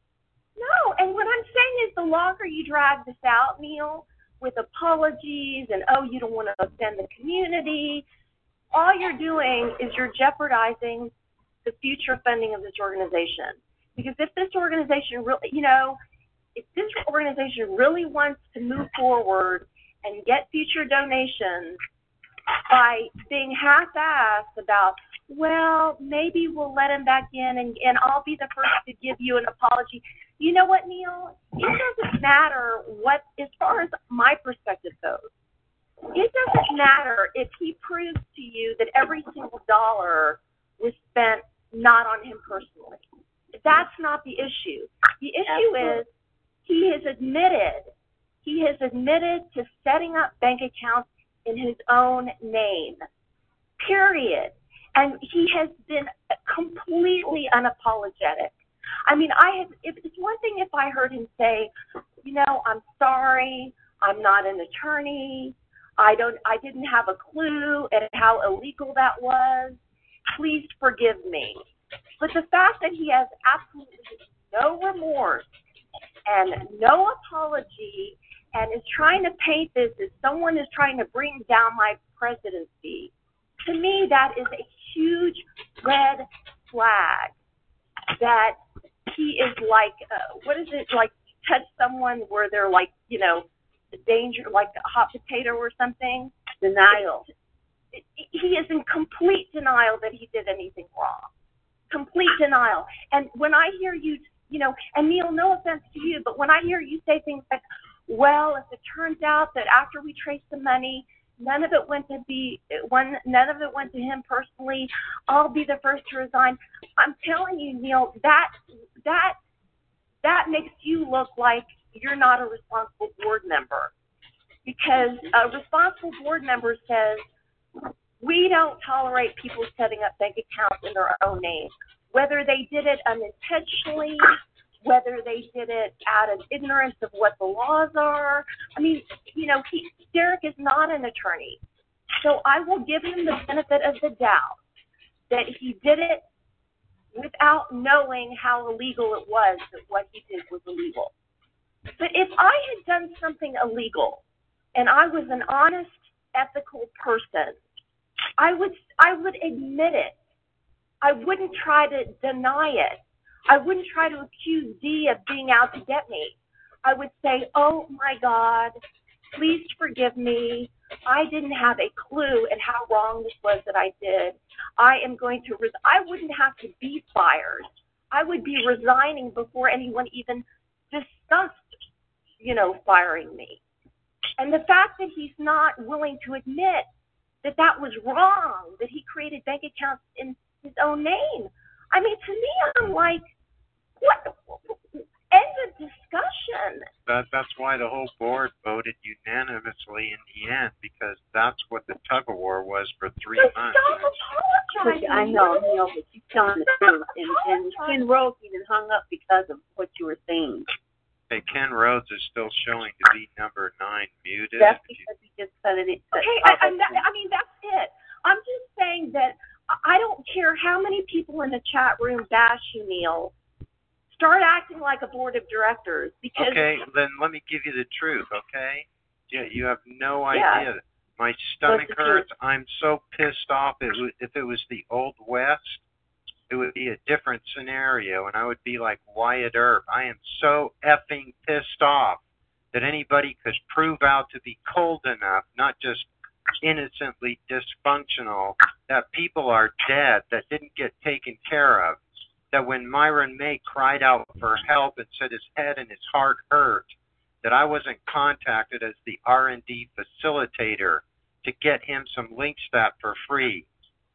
No, and what I'm saying is the longer you drag this out, Neil, with apologies and oh, you don't want to offend the community, all you're doing is you're jeopardizing the future funding of this organization. Because if this organization really, you know, if this organization really wants to move forward and get future donations by being half-assed about, well, maybe we'll let him back in and, and I'll be the first to give you an apology. You know what, Neil? It doesn't matter what, as far as my perspective goes, it doesn't matter if he proves to you that every single dollar was spent not on him personally. That's not the issue. The issue is he has admitted, he has admitted to setting up bank accounts in his own name. Period. And he has been completely unapologetic. I mean, I have. If, it's one thing if I heard him say, you know, I'm sorry, I'm not an attorney. I don't. I didn't have a clue at how illegal that was. Please forgive me. But the fact that he has absolutely no remorse and no apology and is trying to paint this as someone is trying to bring down my presidency, to me, that is a huge red flag that he is like, uh, what is it, like touch someone where they're like, you know, danger, like a hot potato or something? Denial. He is in complete denial that he did anything wrong. Complete denial. And when I hear you, you know, and Neil, no offense to you, but when I hear you say things like, well, if it turns out that after we trace the money, none of it went to be one none of it went to him personally i'll be the first to resign. I'm telling you neil that that that makes you look like you're not a responsible board member. Because a responsible board member says we don't tolerate people setting up bank accounts in their own name whether they did it unintentionally whether they did it out of ignorance of what the laws are. I mean, you know, he, Derek is not an attorney. So I will give him the benefit of the doubt that he did it without knowing how illegal it was that what he did was illegal. But if I had done something illegal and I was an honest, ethical person, I would I would admit it. I wouldn't try to deny it. I wouldn't try to accuse Dee of being out to get me. I would say, oh my God, please forgive me. I didn't have a clue at how wrong this was that I did. I am going to, res- I wouldn't have to be fired. I would be resigning before anyone even discussed, you know, firing me. And the fact that he's not willing to admit that that was wrong, that he created bank accounts in his own name. I mean, to me, I'm like, what? End of discussion. That that's why the whole board voted unanimously in the end because that's what the tug of war was for three So months. stop apologizing. I know, you know, but you're telling the truth. And, and Ken Rose even hung up because of what you were saying. Hey, Ken Rhodes is still showing to be number nine muted. That's because he just cut it. cut Okay, off I, I, at- I mean that's it. I'm just saying that I- don't care how many people in the chat room bash you, Neil. Start acting like a board of directors because Okay, then let me give you the truth, okay? Yeah, you have no idea. Yeah. My stomach hurts. I'm so pissed off. It was, if it was the old west, it would be a different scenario, and I would be like Wyatt Earp. I am so effing pissed off that anybody could prove out to be cold enough, not just innocently dysfunctional, that people are dead that didn't get taken care of. That when Myron May cried out for help and said his head and his heart hurt, that I wasn't contacted as the R&D facilitator to get him some Linkstat for free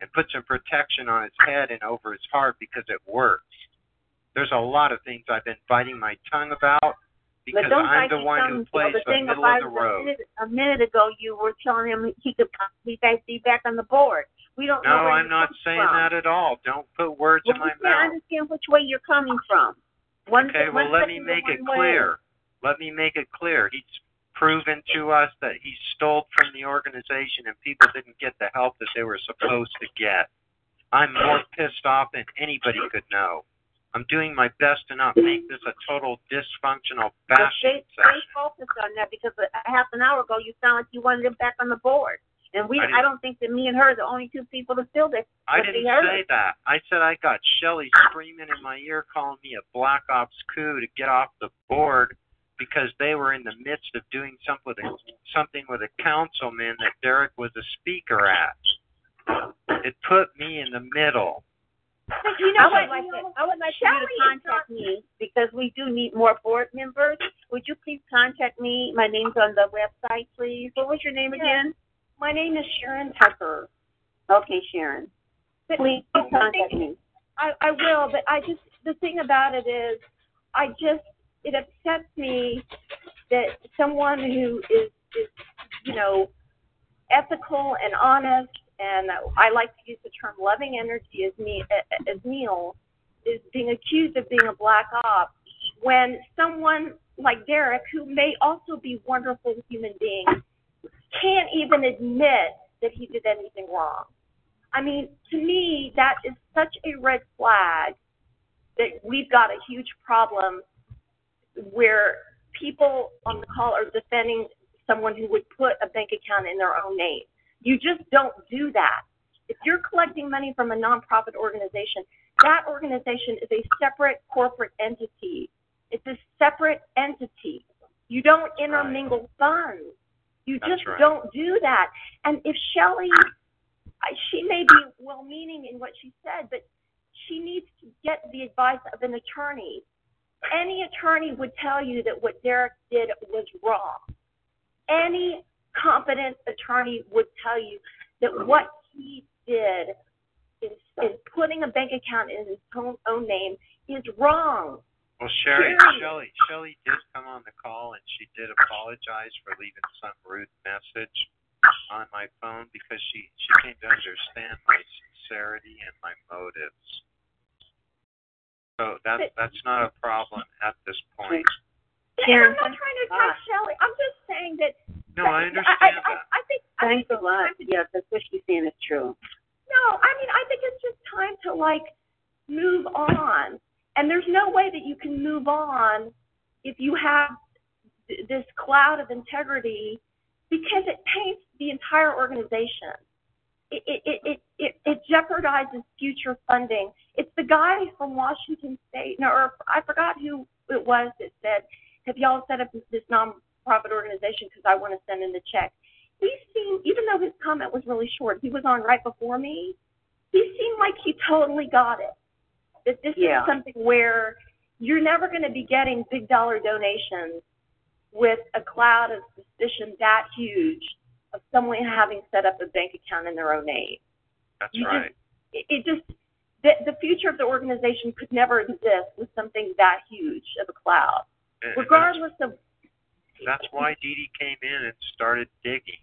and put some protection on his head and over his heart because it works. There's a lot of things I've been biting my tongue about because but don't I'm the one who plays the middle of the road. A minute, ago, you were telling him he could be back, be back on the board. We don't know No, I'm not saying from. that at all. Don't put words Well, in my mouth. can't understand which way you're coming from. One, Okay, well, let me make it way. clear. Let me make it clear. He's proven to us that he stole from the organization and people didn't get the help that they were supposed to get. I'm more pissed off than anybody could know. I'm doing my best to not make this a total dysfunctional But bashing stay, stay focused on that because a half an hour ago you sounded like you wanted him back on the board. And we, I I, don't think that me and her are the only two people to feel this. I didn't say that. I said I got Shelly ah. screaming in my ear calling me a black ops coup to get off the board because they were in the midst of doing something with a, something with a councilman that Derek was a speaker at. It put me in the middle. But you know I would what, like to- I would like you to contact me because we do need more board members. Would you please contact me? My name's on the website, please. What was your name again? My name is Sharon Tucker. Okay, Sharon. But Please contact think- me. I, I will, but I just the thing about it is, I just it upsets me that someone who is is you know ethical and honest, and I like to use the term loving energy as me as Neil is being accused of being a black op when someone like Derek, who may also be wonderful human being, can't even admit that he did anything wrong. I mean, to me, that is such a red flag that we've got a huge problem where people on the call are defending someone who would put a bank account in their own name. You just don't do that. If you're collecting money from a nonprofit organization, that organization is a separate corporate entity. It's a separate entity. You don't intermingle funds. You That's just right. don't do that. And if Shelley, I- she may be well meaning in what she said, but she needs to get the advice of an attorney. Any attorney would tell you that what Derek did was wrong. Any competent attorney would tell you that what he did is, is putting a bank account in his own, own name is wrong. Well, Sherry, Period. Shelly, Shelly did come on the call and she did apologize for leaving some rude message on my phone because she she came to understand my sincerity and my motives. So that's that's not a problem at this point. And I'm not trying to uh, attack Shelley. I'm just saying that. No, I I, understand I, I think. I Thanks think a lot. Yes, that's what she's saying is true. No, I mean, I think it's just time to like move on. And there's no way that you can move on if you have th- this cloud of integrity because it taints the entire organization. It it it it, it, it jeopardizes future funding. It's the guy from Washington State, no, or I forgot who it was that said, "Have y'all set up this nonprofit organization because I want to send in the check?" He seemed, even though his comment was really short, he was on right before me. He seemed like he totally got it. That this Yeah. is something where you're never going to be getting big dollar donations with a cloud of suspicion that huge of someone having set up a bank account in their own name. That's You right. Just, it, it just the, the future of the organization could never exist with something that huge of a cloud, and regardless of that's, that's why Dee Dee came in and started digging.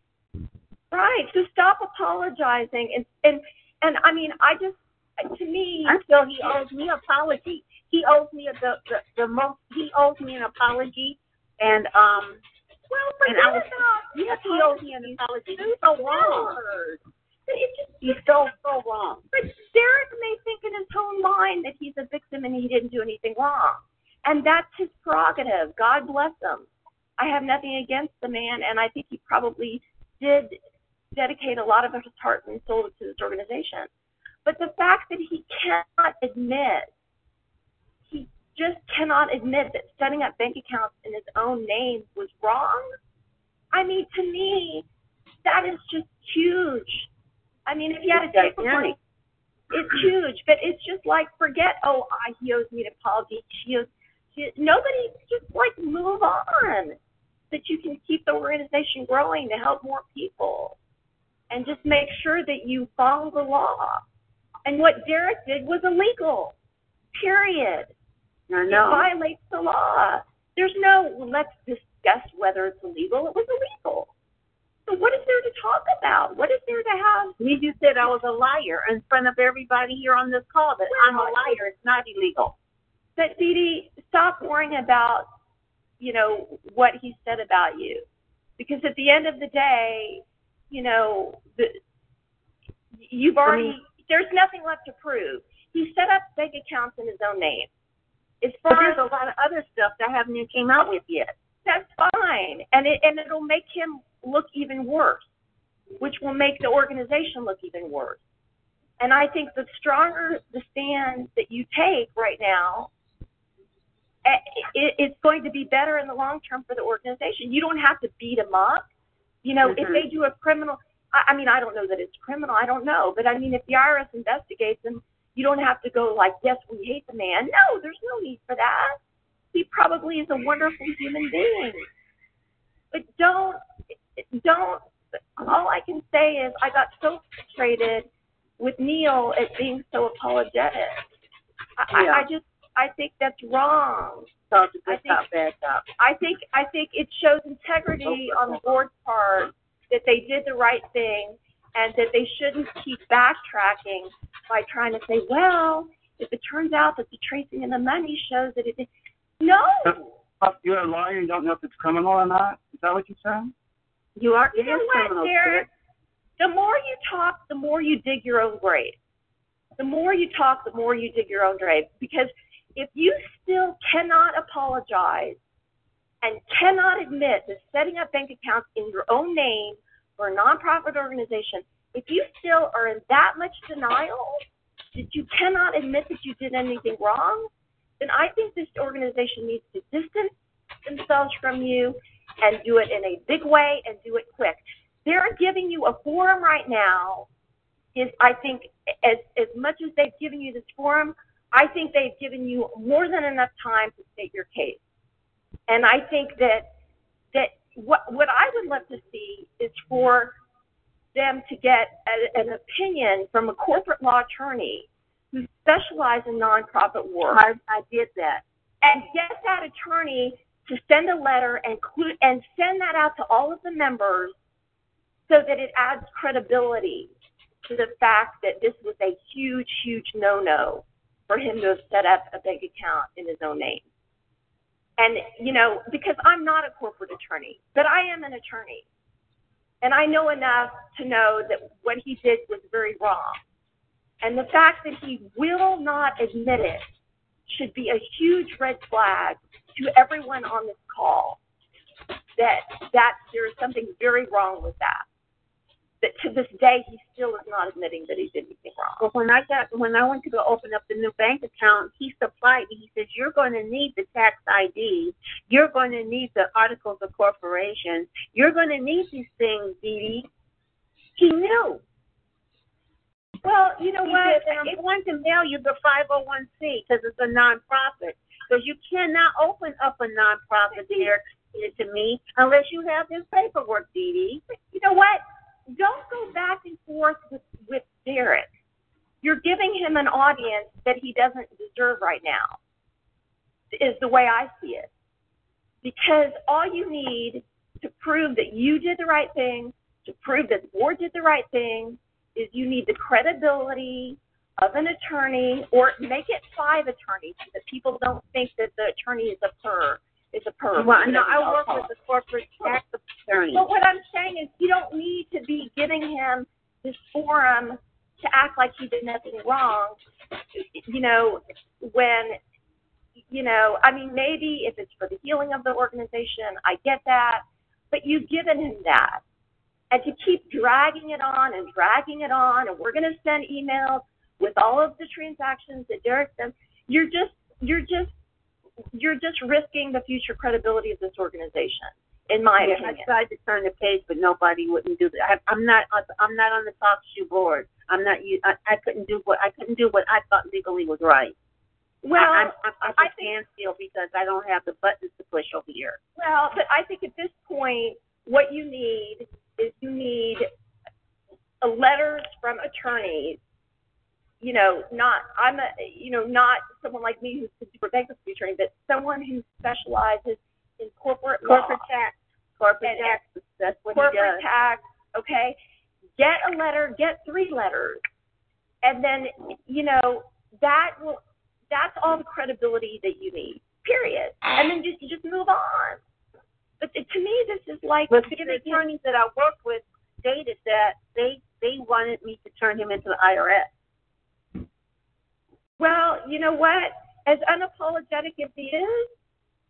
Right. So stop apologizing and and and I mean I just to me I feel he owes me an apology. He owes me a, the, the the most. He owes me an apology, and um. Well, and I was, forget about yes, he owes me an apology. He's so wrong. It just He's so so wrong. But Derek may think in his own mind that he's a victim and he didn't do anything wrong. And that's his prerogative. God bless him. I have nothing against the man, and I think he probably did dedicate a lot of his heart and soul to this organization. But the fact that he cannot admit, he just cannot admit that setting up bank accounts in his own name was wrong. I mean, to me, that is just huge. I mean, if you had a It's paper gigantic. it's huge, but it's just like forget. Oh, I, he owes me an apology. She owes. She, nobody just like move on, that you can keep the organization growing to help more people, and just make sure that you follow the law. And what Derek did was illegal. Period. I It violates the law. There's no let's discuss whether it's illegal. It was illegal. So what is there to talk about? What is there to have? You just said I was a liar in front of everybody here on this call that I'm a liar. It's not illegal. But Dee Dee, stop worrying about, you know, what he said about you. Because at the end of the day, you know, the, you've already, there's nothing left to prove. He set up bank accounts in his own name. As far there's as a lot of other stuff that I haven't even came out with yet. that's fine. And it and it'll make him look even worse, which will make the organization look even worse. And I think the stronger the stand that you take right now, it's going to be better in the long term for the organization. You don't have to beat them up. You know, if Mhm. they do a criminal, I, I mean, I don't know that it's criminal. I don't know, but I mean, if the IRS investigates them, you don't have to go like, yes, we hate the man. No, there's no need for that. He probably is a wonderful human being. But don't, don't. All I can say is I got so frustrated with Neil at being so apologetic. I, Yeah. I, I just, I think that's wrong. So it's a good I think- cop, bad cop. I think I think it shows integrity on the board's part that they did the right thing and that they shouldn't keep backtracking by trying to say, well, if it turns out that the tracing and the money shows that it did. No, you're a lawyer and don't know if it's criminal or not. Is that what you said? You are. you know what, Derek? The more you talk, the more you dig your own grave. The more you talk, the more you dig your own grave. Because if you still cannot apologize and cannot admit that setting up bank accounts in your own name for a nonprofit organization, if you still are in that much denial that you cannot admit that you did anything wrong, then I think this organization needs to distance themselves from you and do it in a big way and do it quick. They're giving you a forum right now. Is I think as as much as they've given you this forum, I think they've given you more than enough time to state your case. And I think that that what what I would love to see is for them to get an opinion from a corporate law attorney who specializes in nonprofit work. I, I did that. And get that attorney to send a letter and send that out to all of the members so that it adds credibility to the fact that this was a huge, huge no-no for him to have set up a bank account in his own name. And you know, because I'm not a corporate attorney, but I am an attorney, and I know enough to know that what he did was very wrong. And the fact that he will not admit it should be a huge red flag to everyone on this call that that there is something very wrong with that. That to this day he still is not admitting that he did anything wrong. But when I got when I went to go open up the new bank account, he supplied me. He says you're going to need the tax ID, you're going to need the articles of corporation, you're going to need these things, Dee Dee. He knew. Well, you know He what? said, and I'm going to mail you the 501c because it's a nonprofit. Because you cannot open up a nonprofit here to me unless you have this paperwork, Dee Dee. You know what? Don't go back and forth with, with Derek. You're giving him an audience that he doesn't deserve right now, is the way I see it. Because all you need to prove that you did the right thing, to prove that the board did the right thing, is you need the credibility of an attorney, or make it five attorneys so that people don't think that the attorney is a per is a per. Well, no, I work with the corporate tax attorney. But what I'm saying is, you don't need to be giving him this forum to act like he did nothing wrong. You know, when you know, I mean, maybe if it's for the healing of the organization, I get that, but you've given him that. And to keep dragging it on and dragging it on, and we're going to send emails with all of the transactions that Derek sent, you're just, you're just, you're just risking the future credibility of this organization, in my yeah, opinion. I tried to turn the page, but nobody wouldn't do that. I, I'm not. I'm not on the talk shoe board. I'm not. I, I couldn't do what I couldn't do what I thought legally was right. Well, I, I'm, I'm, I'm I a standstill because I don't have the buttons to push over here. Well, but I think at this point, what you need is you need a letters from attorneys. You know, not I'm a you know not someone like me who's a super bankruptcy attorney, but someone who specializes in corporate law. Corporate tax, corporate tax. That's what he corporate does. tax. Okay, get a letter, get three letters, and then you know that will that's all the credibility that you need. Period. And then just just move on. But to me, this is like the attorneys that I worked with stated that they they wanted me to turn him into the IRS. Well, you know what? As unapologetic as he is,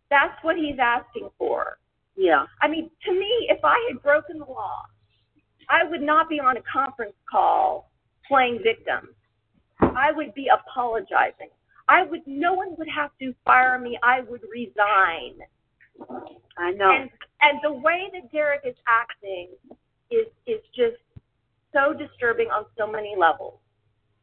that's what he's asking for. Yeah. I mean, to me, if I had broken the law, I would not be on a conference call playing victim. I would be apologizing. I would. No one would have to fire me. I would resign. I know. And and the way that Derek is acting is is just so disturbing on so many levels.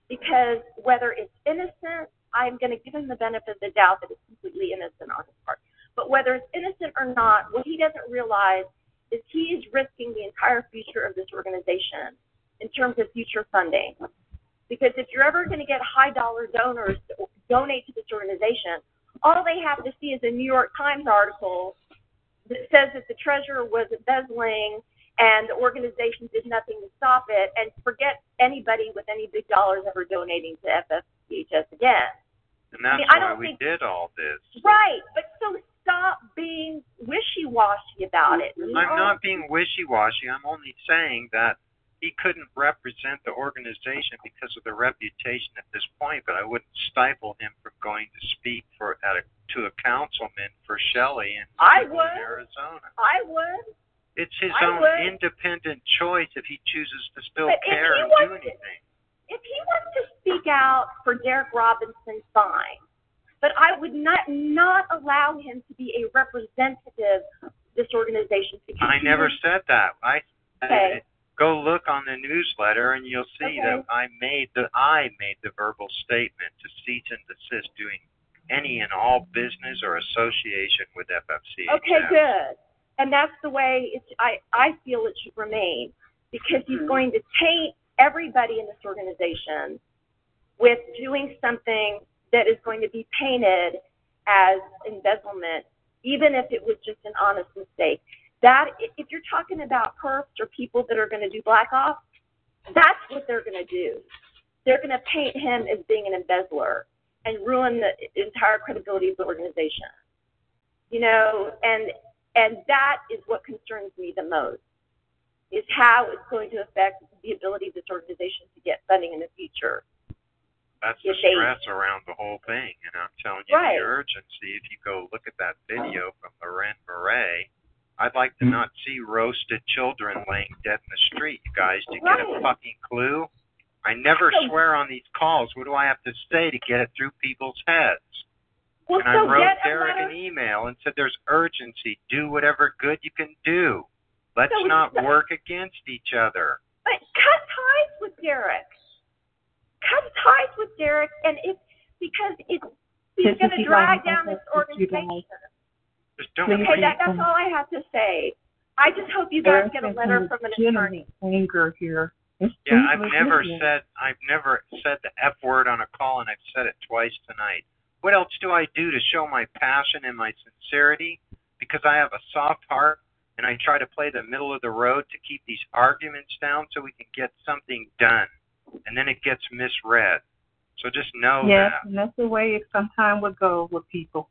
Because whether it's innocent, I'm going to give him the benefit of the doubt that it's completely innocent on his part. But whether it's innocent or not, what he doesn't realize is he is risking the entire future of this organization in terms of future funding. Because if you're ever going to get high dollar donors to donate to this organization, all they have to see is a New York Times article that says that the treasurer was embezzling and the organization did nothing to stop it, and forget anybody with any big dollars ever donating to FFCHS again. And that's I mean, I don't we think- did all this. Right, but so stop being wishy-washy about it. I'm not being wishy-washy. I'm only saying that he couldn't represent the organization because of the reputation at this point. But I wouldn't stifle him from going to speak for at a, to a councilman for Shelley in, I would. Arizona. I would. It's his I own would. independent choice if he chooses to still But care and do wants to- anything. If he wants to speak out for Derek Robinson, fine. But I would not not allow him to be a representative of this organization. I never said that. I Okay. go look on the newsletter and you'll see Okay. that I made the I made the verbal statement to cease and desist doing any and all business or association with FFC. Okay, good. And that's the way it's, I, I feel it should remain because he's mm-hmm. going to taint everybody in this organization with doing something that is going to be painted as embezzlement, even if it was just an honest mistake. That if you're talking about perps or people that are going to do black ops, that's what they're going to do. They're going to paint him as being an embezzler and ruin the entire credibility of the organization. You know, and and that is what concerns me the most is how it's going to affect the ability of this organization to get funding in the future. That's the stress around the whole thing, and I'm telling you Right. the urgency. If you go look at that oh. video from Leuren Moret, I'd like to not see roasted children laying dead in the street. You guys, to get a fucking clue. I never swear on these calls. What do I have to say to get it through people's heads? Well, and I wrote Derek letter- an email and said, "There's urgency. Do whatever good you can do. Let's So- not work against each other." But cut ties with Derek. Cut ties with Derek, and if because it's he's going to drag line down this organization. Just don't. Okay, that, that's all I have to say. I just hope you guys get a letter from an attorney. anger here. It's Yeah, I've never said I've never said the F word on a call, and I've said it twice tonight. What else do I do to show my passion and my sincerity? Because I have a soft heart, and I try to play the middle of the road to keep these arguments down so we can get something done, and then it gets misread. So just know Yes, that. and that's the way it sometimes would go with people.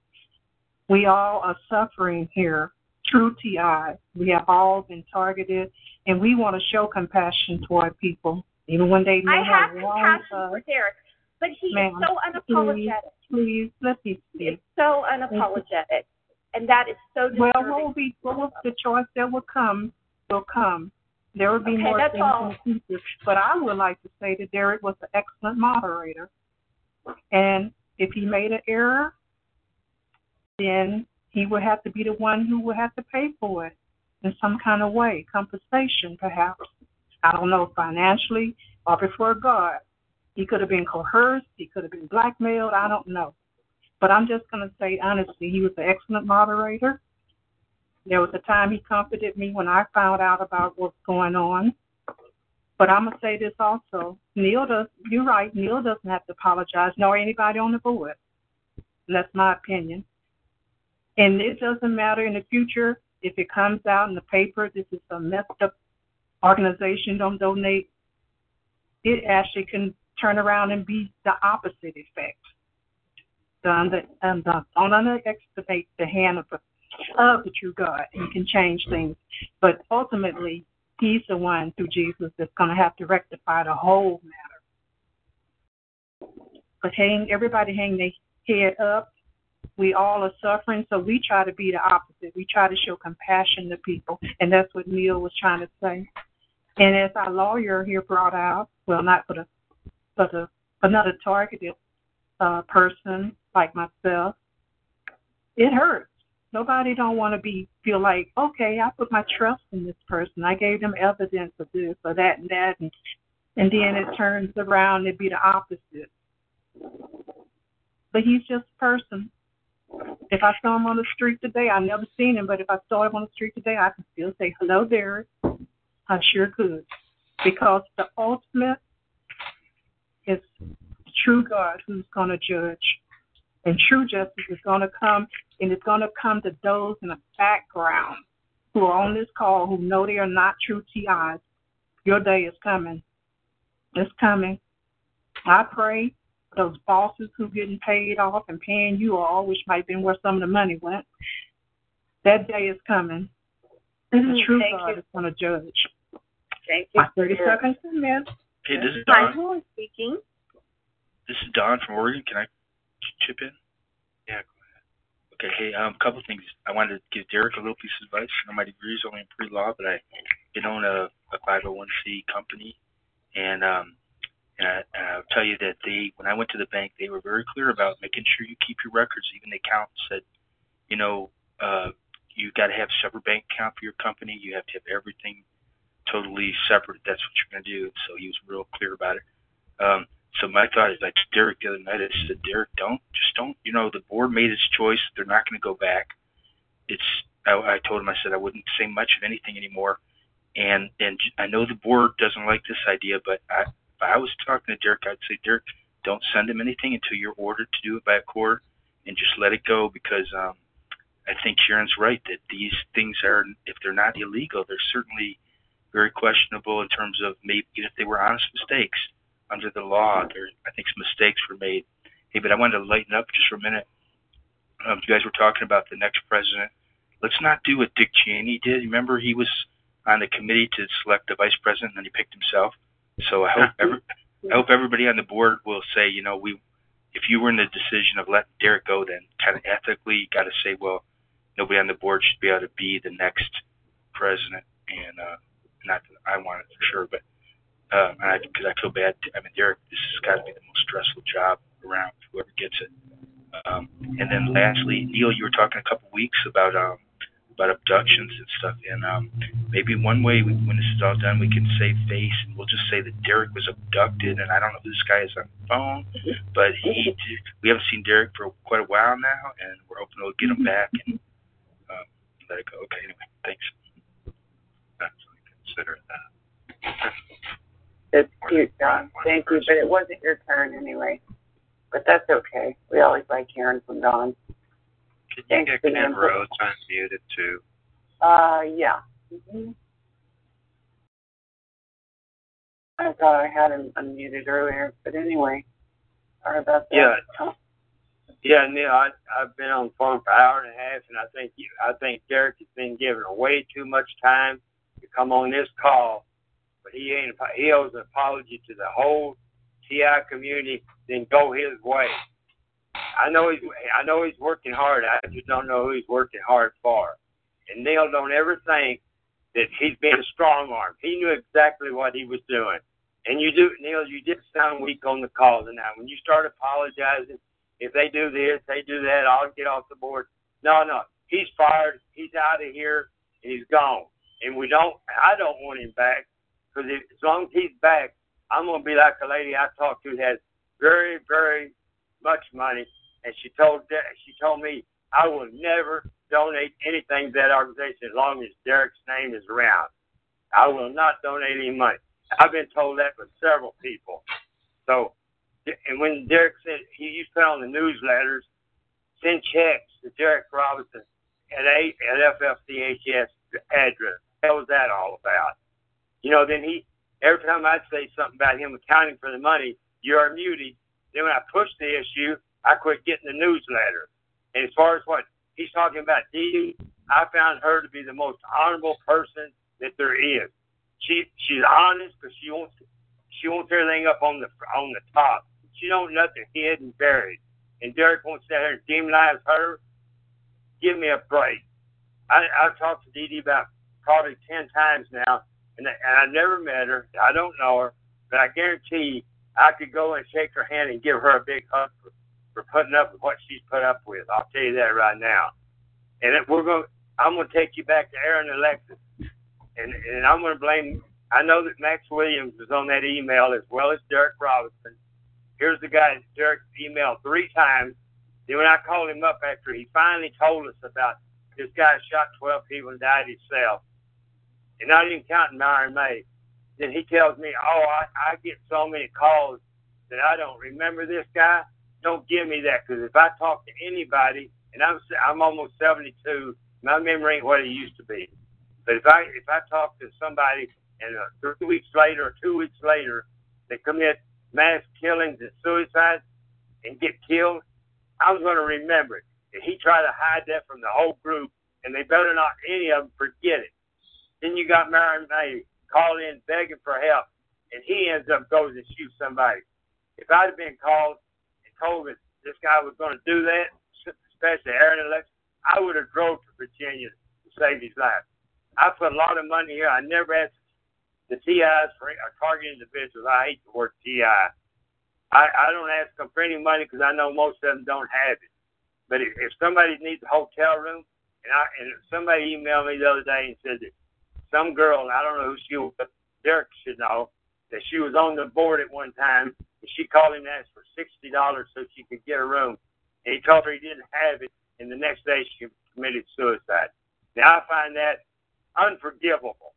We all are suffering here through TI. We have all been targeted, and we want to show compassion toward people. Even when they may I have have wrong compassion for Derek, but he Ma'am, is so unapologetic. Please, let me speak. so unapologetic, and that is so Well, disturbing. what will be what will the choice that will come will come. There will be Okay, more things all. in the future. But I would like to say that Derek was an excellent moderator. And if he made an error, then he would have to be the one who would have to pay for it in some kind of way, compensation perhaps. I don't know, financially or before God. He could have been coerced, he could have been blackmailed, I don't know. But I'm just going to say honestly, he was an excellent moderator. There was a time he comforted me when I found out about what's going on. But I'm gonna say this also. Neil does you're right, Neil doesn't have to apologize, nor anybody on the board. That's my opinion. And it doesn't matter in the future if it comes out in the paper this is a messed up organization, don't donate. It actually can turn around and be the opposite effect. Don't, um, don't underestimate the hand of the, of the true God. He can change things. But ultimately, He's the one through Jesus that's going to have to rectify the whole matter. But hang, everybody hang their head up. We all are suffering, so we try to be the opposite. We try to show compassion to people, and that's what Neil was trying to say. And as our lawyer here brought out, well, not for the, but the, another targeted uh, person like myself, it hurts. Nobody don't want to be feel like, okay, I put my trust in this person. I gave them evidence of this or that and that, and and then it turns around and be the opposite. But he's just a person. If I saw him on the street today, I never seen him, but if I saw him on the street today, I can still say hello, Derek. I sure could, because the ultimate the true God who's going to judge. And true justice is going to come, and it's going to come to those in the background who are on this call who know they are not true TIs. Your day is coming. It's coming. I pray those bosses who getting paid off and paying you all, which might have been where some of the money went. That day is coming. Mm-hmm. The true Thank God you. is going to judge. Thank you. My 30 seconds, man. Hey, this is Hi, Don. who is speaking? This is Don from Oregon. Can I chip in? Yeah. Okay. Hey, um, a couple things. I wanted to give Derek a little piece of advice. You know, my degree is only in pre-law, but I did own a, a 501c company, and um, and, I, and I'll tell you that they, when I went to the bank, they were very clear about making sure you keep your records. Even the accountant said, you know, uh, you got to have a separate bank account for your company. You have to have everything totally separate. That's what you're to do. So he was real clear about it. Um, so my thought is like Derek the other night. I said, Derek, don't just don't. You know, the board made its choice. They're not to go back. It's. I, I told him. I said I wouldn't say much of anything anymore. And and I know the board doesn't like this idea, but I, if I was talking to Derek, I'd say, Derek, don't send him anything until you're ordered to do it by a court, and just let it go because um, I think Sharon's right that these things are, if they're not illegal, they're certainly very questionable in terms of maybe even if they were honest mistakes under the law. There, I think some mistakes were made. Hey, but I wanted to lighten up just for a minute. Um, you guys were talking about the next president. Let's not do what Dick Cheney did. Remember, he was on the committee to select the vice president, and then he picked himself. So I hope every, I hope everybody on the board will say, you know, we, if you were in the decision of letting Derek go, then kind of ethically, you got to say, well, nobody on the board should be able to be the next president, and uh, not that I want it for sure, but uh, because I feel bad. I mean, Derek, this has got to be the most stressful job around. Whoever gets it. Um, and then lastly, Neil, you were talking a couple weeks about um, about abductions and stuff, and um, maybe one way we, when this is all done, we can save face, and we'll just say that Derek was abducted, and I don't know who this guy is on the phone, but he we haven't seen Derek for quite a while now, and we're hoping we'll get him back and um, let it go. Okay, anyway, thanks. Consider that. It's cute, John. Thank you, but it wasn't your turn anyway. But that's okay. We always like hearing from Don. Can you Thanks get Ken input. Rhodes unmuted too? Uh, yeah. hmm I thought I had him unmuted earlier, but anyway. Sorry about that. Yeah. Yeah, Neil, I, I've been on the phone for an hour and a half, and I think you, I think Derek has been given way too much time to come on this call but he ain't. He owes an apology to the whole TI community. Then go his way. I know he's. I know he's working hard. I just don't know who he's working hard for. And Neil, don't ever think that he's being a strong armed. He knew exactly what he was doing. And you do, Neil. You did sound weak on the call tonight. When you start apologizing, if they do this, they do that, I'll get off the board. No, no. He's fired. He's out of here. He's gone. And we don't. I don't want him back because as long as he's back, I'm gonna be like a lady I talked to that has very, very much money, and she told she told me I will never donate anything to that organization as long as Derek's name is around. I will not donate any money. I've been told that by several people. So, and when Derek said he used to put on the newsletters, send checks to Derek Robinson at eight at FFCHS address. What was that all about? You know, then he every time I'd say something about him accounting for the money, you're muted. Then when I pushed the issue, I quit getting the newsletter. And as far as what he's talking about, Dee, I found her to be the most honorable person that there is. She she's honest because she wants she wants everything up on the on the top. She don't nothing hid and buried. And Derek wants to sit here and demonize her. Give me a break. I I've talked to Dee Dee about probably ten times now, and, and I never met her. I don't know her, but I guarantee I could go and shake her hand and give her a big hug for, for putting up with what she's put up with. I'll tell you that right now. And if we're going, I'm going to take you back to Aaron Alexis, and and I'm going to blame. I know that Max Williams was on that email as well as Derek Robinson. Here's the guy Derek emailed three times. Then when I called him up after he finally told us about this guy shot 12 people and died himself, and not even counting Myron May, then he tells me, oh, I, I get so many calls that I don't remember this guy. Don't give me that because if I talk to anybody, and I'm I'm almost 72, my memory ain't what it used to be. But if I if I talk to somebody and uh, three weeks later or two weeks later they commit mass killings and suicides and get killed, I'm going to remember it. And he tried to hide that from the whole group, and they better not any of them forget it. Then you got Myron May called in begging for help, and he ends up goes and shoots somebody. If I'd have been called and told that this guy was going to do that, especially Aaron Alexis, I would have drove to Virginia to save his life. I put a lot of money here. I never asked the TIs for a target individuals. I hate the word TI. I, I don't ask them for any money because I know most of them don't have it. But if, if somebody needs a hotel room, and I and somebody emailed me the other day and said that some girl, and I don't know who she was, Derek should know that she was on the board at one time, and she called him and asked for sixty dollars so she could get a room, and he told her he didn't have it, and the next day she committed suicide. Now I find that unforgivable.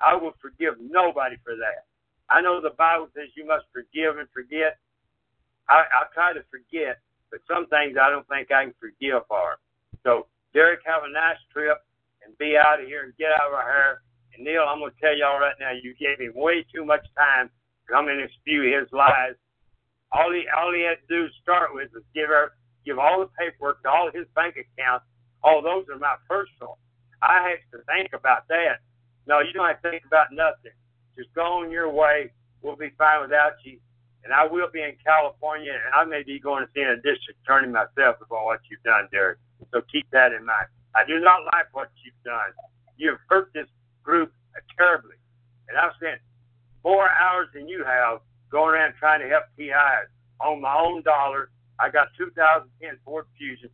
I will forgive nobody for that. I know the Bible says you must forgive and forget. I, I try to forget, but some things I don't think I can forgive for. So, Derek, have a nice trip and be out of here and get out of our hair and Neil, I'm going to tell y'all right now, you gave him way too much time to and spew his lies. All he all he had to do to start with was give her give all the paperwork to all his bank accounts. All those are my personal. I have to think about that. No, you don't have to think about nothing. Just go on your way. We'll be fine without you. And I will be in California, and I may be going to see a district attorney myself about what you've done, Derek. So keep that in mind. I do not like what you've done. You've hurt this group terribly. And I've spent more hours than you have going around trying to help TIs on my own dollar. I got 2010 Ford Fusion.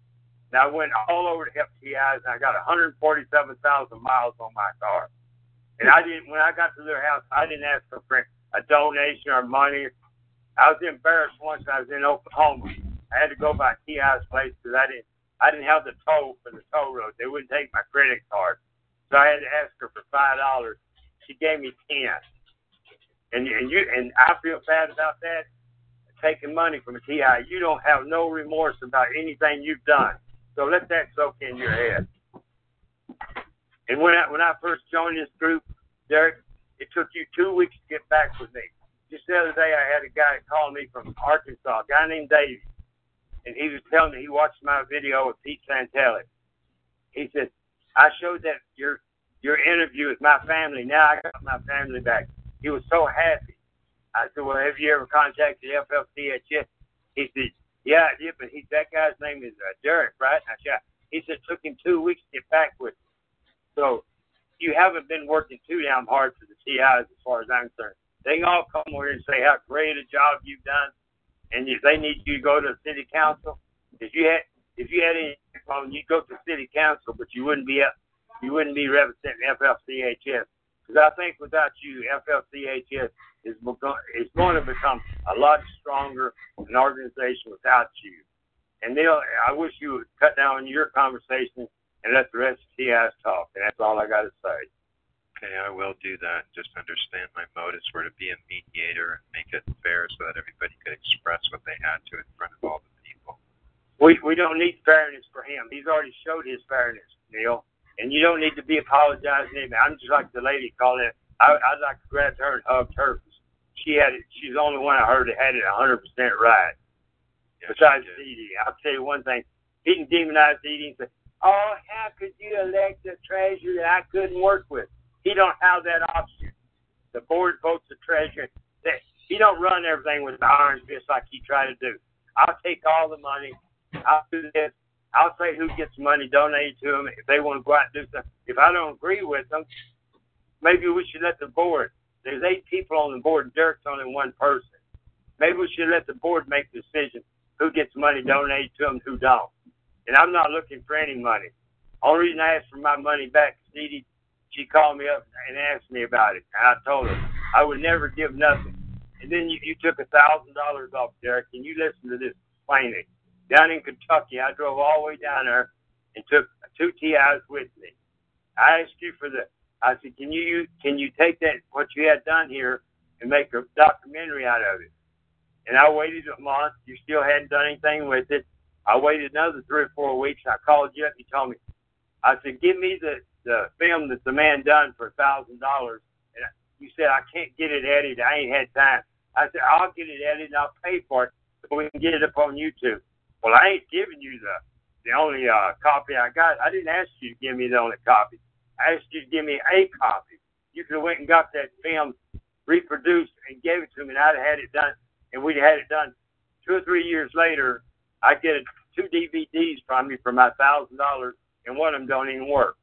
and I went all over to help TIs, and I got 147,000 miles on my car. And I didn't. When I got to their house, I didn't ask for a donation or money. I was embarrassed once. I was in Oklahoma. I had to go by TI's place because I didn't. I didn't have the toll for the toll road. They wouldn't take my credit card. So I had to ask her for five dollars. She gave me ten. And and you and I feel bad about that. Taking money from a TI, you don't have no remorse about anything you've done. So let that soak in your head. And when I when I first joined this group, Derek, it took you two weeks to get back with me. Just the other day, I had a guy call me from Arkansas, a guy named Dave, and he was telling me he watched my video with Pete Santelli. He said, I showed that your your interview with my family. Now I got my family back. he was so happy. I said, well, have you ever contacted FLCHS? He said, yeah, I did, but he, that guy's name is uh, Derek, right? I said, he said it took him two weeks to get back with me. So you haven't been working too damn hard for the TIs as far as I'm concerned. They can all come over here and say how great a job you've done, and if they need you to go to the city council, if you had if you had any problem, you'd go to city council, but you wouldn't be you wouldn't be representing FLCHS. Because I think without you, FLCHS is is going to become a lot stronger an organization without you. And Neil, I wish you would cut down on your conversation and let the rest of the TIs talk. And that's all I got to say. Okay, I will do that. Just understand my motives were to be a mediator and make it fair so that everybody could express what they had to in front of all the. We we don't need fairness for him. He's already showed his fairness, Neil. And you don't need to be apologizing to him. I'm just like the lady calling it. I, I'd like to grab her and hug her. She had it. She's the only one I heard that had it 100% right. Besides Dee I'll tell you one thing. He can demonize Dee and say, "Oh, how could you elect a treasurer that I couldn't work with?" He don't have that option. The board votes the treasurer. He don't run everything with the iron fist like he tried to do. I'll take all the money. I'll do this. I'll say who gets money donated to them if they want to go out and do something. If I don't agree with them, maybe we should let the board. There's eight people on the board. Derek's only one person. Maybe we should let the board make the decision who gets money donated to them, who don't. And I'm not looking for any money. Only reason I asked for my money back, Dee she called me up and asked me about it. And I told her I would never give nothing. And then you, you took a thousand dollars off, Derek, and you listen to this plainly. Down in Kentucky, I drove all the way down there and took two TIs with me. I asked you for the. I said, can you can you take that what you had done here and make a documentary out of it? And I waited a month. You still hadn't done anything with it. I waited another three or four weeks. I called you up. You told me. I said, give me the the film that the man done for a thousand dollars. And you said I can't get it edited. I ain't had time. I said I'll get it edited and I'll pay for it so we can get it up on YouTube. Well, I ain't giving you the the only uh, copy I got. I didn't ask you to give me the only copy. I asked you to give me a copy. You could have went and got that film reproduced and gave it to me, and I'd have had it done, and we'd have had it done two or three years later. I get two DVDs from you for my thousand dollars, and one of them don't even work.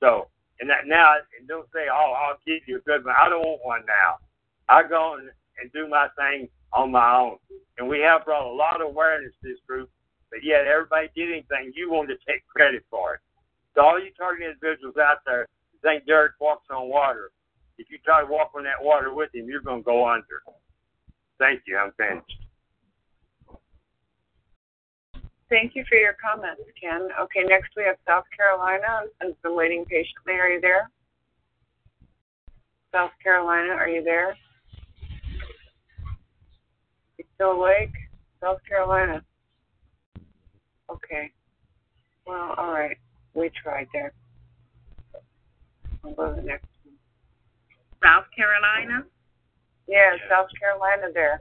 So, and that now, and don't say, "Oh, I'll give you a good one." I don't want one now. I go and, and do my thing on my own, and we have brought a lot of awareness to this group. But yet, everybody did anything you wanted to take credit for it. So all you targeted individuals out there think Derek walks on water. If you try to walk on that water with him, you're going to go under. Thank you. I'm finished. Thank you for your comments, Ken. Okay, next we have South Carolina. I've been waiting patiently. Are you there? South Carolina, are you there? You still awake? South Carolina. Okay. Well, all right. We tried there. I'll go to the next one. South Carolina? Yeah, South Carolina there.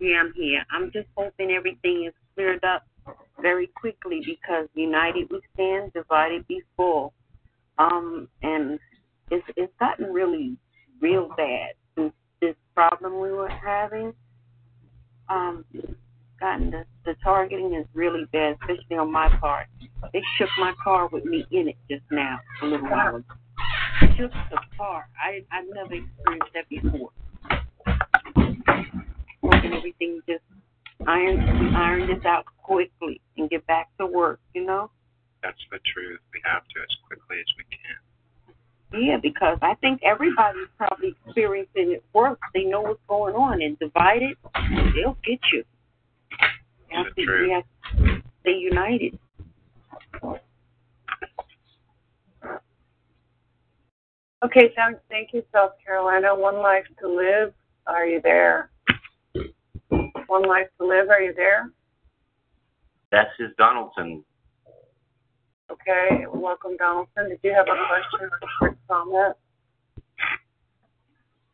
Yeah, I'm here. I'm just hoping everything is cleared up very quickly because united we stand, divided we fall. Um, and it's it's gotten really real bad since this problem we were having. Um, gotten the the targeting is really bad, especially on my part. They shook my car with me in it just now, a little while ago. Shook the car. I I've never experienced that before. And everything just iron we iron this out quickly and get back to work, you know? That's the truth. We have to as quickly as we can. Yeah, because I think everybody's probably experiencing it work. They know what's going on and divided, they'll get you. We have to, we have to stay united. Okay, thank, thank you, South Carolina. One life to live. Are you there? One life to live. Are you there? That's his Donaldson. Okay, welcome, Donaldson. Did you have a question or a quick comment?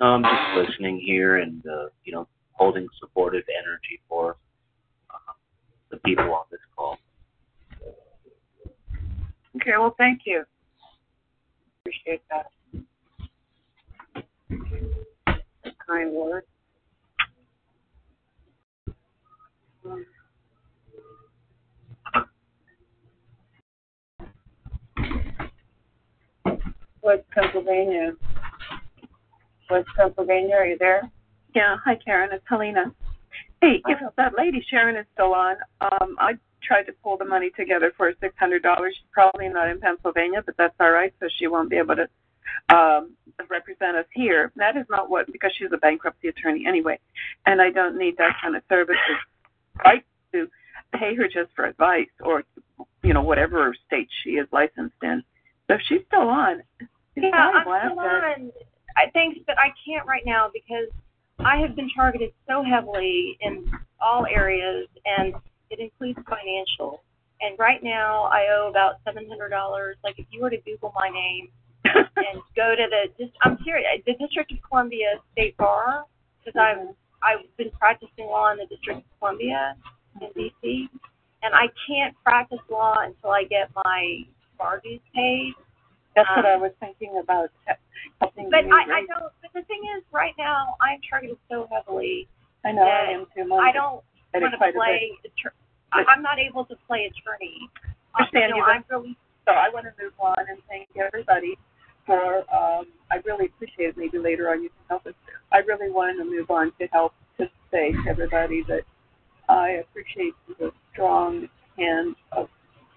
I'm um, just listening here and uh, you know holding supportive energy for the people on this call. Okay, well, thank you. Appreciate that. kind words. West Pennsylvania. West Pennsylvania, are you there? Yeah. Hi, Karen. It's Helena. Hey, if that lady Sharon is still on, um, I tried to pull the money together for six hundred dollars. She's probably not in Pennsylvania, but that's all right. So she won't be able to um, represent us here. That is not what because she's a bankruptcy attorney anyway, and I don't need that kind of services. I to pay her just for advice or you know whatever state she is licensed in. So if she's still on, Yeah, I'm still on. I think that I can't right now because I have been targeted so heavily in all areas, and it includes financial. And right now, I owe about seven hundred dollars. Like if you were to Google my name and go to the, just I'm serious, uh, the District of Columbia State Bar, because I've I've been practicing law in the District of Columbia in DC, and I can't practice law until I get my bar dues paid. That's what Um, I was thinking about. Helping But you I, I don't. But the thing is, right now I'm targeted so heavily. I know I am too. Mine I don't want to play. Attor- I'm not able to play attorney. Uh, understand you you, I'm really. So I want to move on and thank everybody for. Um, I really appreciate it. Maybe later on you can help us. I really wanted to move on to help to say to everybody that I appreciate the strong hand of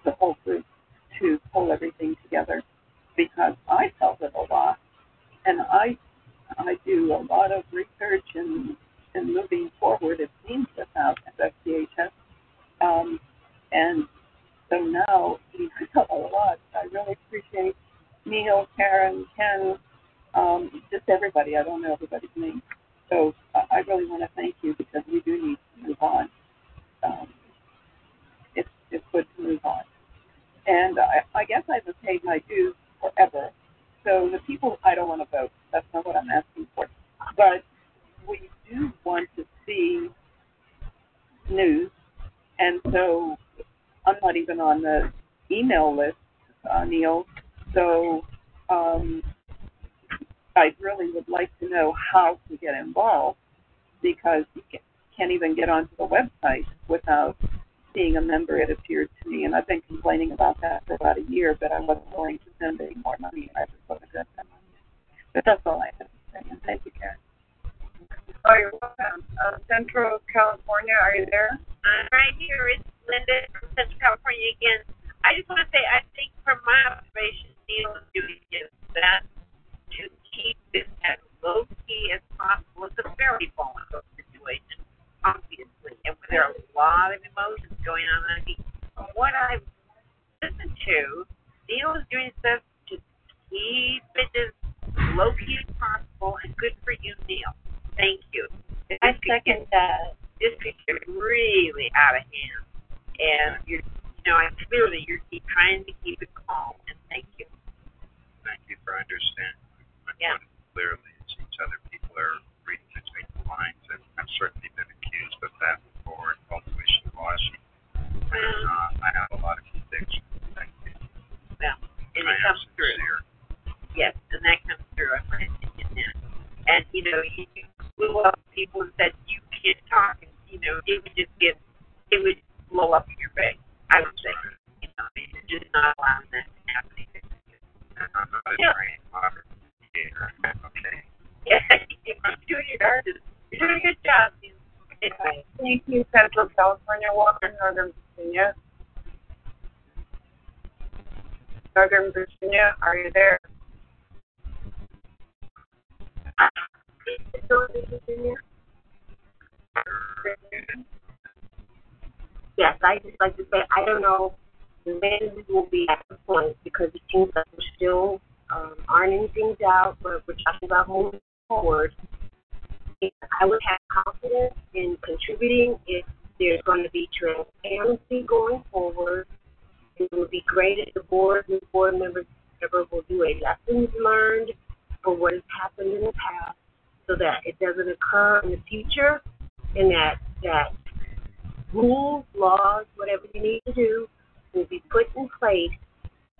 the whole group to pull everything together because I felt it a lot, and I I do a lot of research and and moving forward. It seems without FCHS, um, and so now we felt a lot. I really appreciate Neil, Karen, Ken, um, just everybody. I don't know everybody's name. So I really want to thank you because we do need to move on. Um, it's it's good to move on. And I, I guess I haven't paid my dues forever. So the people I don't want to vote. That's not what I'm asking for. But we do want to see news, and so I'm not even on the email list, uh, Neil. So um, I really would like to know how to get involved because you can't even get onto the website without being a member. It appeared to me, and I've been complaining about that for about a year, but I wasn't willing to send any more money. I just wasn't good at that money. But that's all I have to say. And thank you, Karen. Oh, you're welcome. Uh, Central California, are you there? I'm right here. It's Linda from Central California again. I just want to say, I think from my observation, Neil is doing his best to keep this as low key as possible. It's a very volatile situation, obviously, and there are a lot of emotions going on. I mean, from what I've listened to, Neil is doing his best to keep it as low key as possible, and good for you, Neil. Thank you. I second that. This could get really out of hand, and you're, you know, I clearly you're keep trying to keep it calm. And thank you. Thank you for understanding. Yeah. Clearly, it seems other people are reading between the lines, and I've certainly been accused of that and both wishy-washy. And uh, I have a lot of conviction. Well, and it comes through. sincere. Yes, and that comes through. I'm right in that. And you know, you you blew up people and said you can't talk, and you know, it would just get, it would blow up in your face. I would say, you know, you're just not allowing that to happen. And I'm not a Yeah. trained modern mediator. Okay. Yeah, you're doing your darndest. You're doing a good job. Thank you, Central California. Water, Northern Virginia. Northern Virginia, are you there? Yes, I just like to say I don't know when we will be at the point because it seems like we're still um, ironing things out. We're, we're talking about moving forward. I would have confidence in contributing if there's going to be transparency going forward. It would be great if the board and board members ever will do a lessons learned for what has happened in the past so that it doesn't occur in the future and that that rules, laws, whatever you need to do will be put in place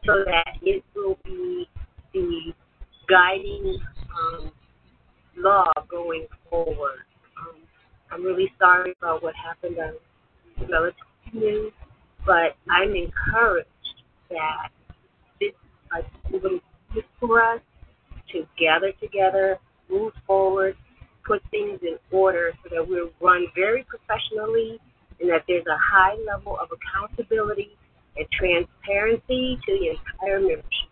so that it will be the guiding um, law going forward. Um, I'm really sorry about what happened on relative news, but I'm encouraged that this uh, is good for us to gather together, move forward, put things in order so that we're run very professionally and that there's a high level of accountability and transparency to the entire membership.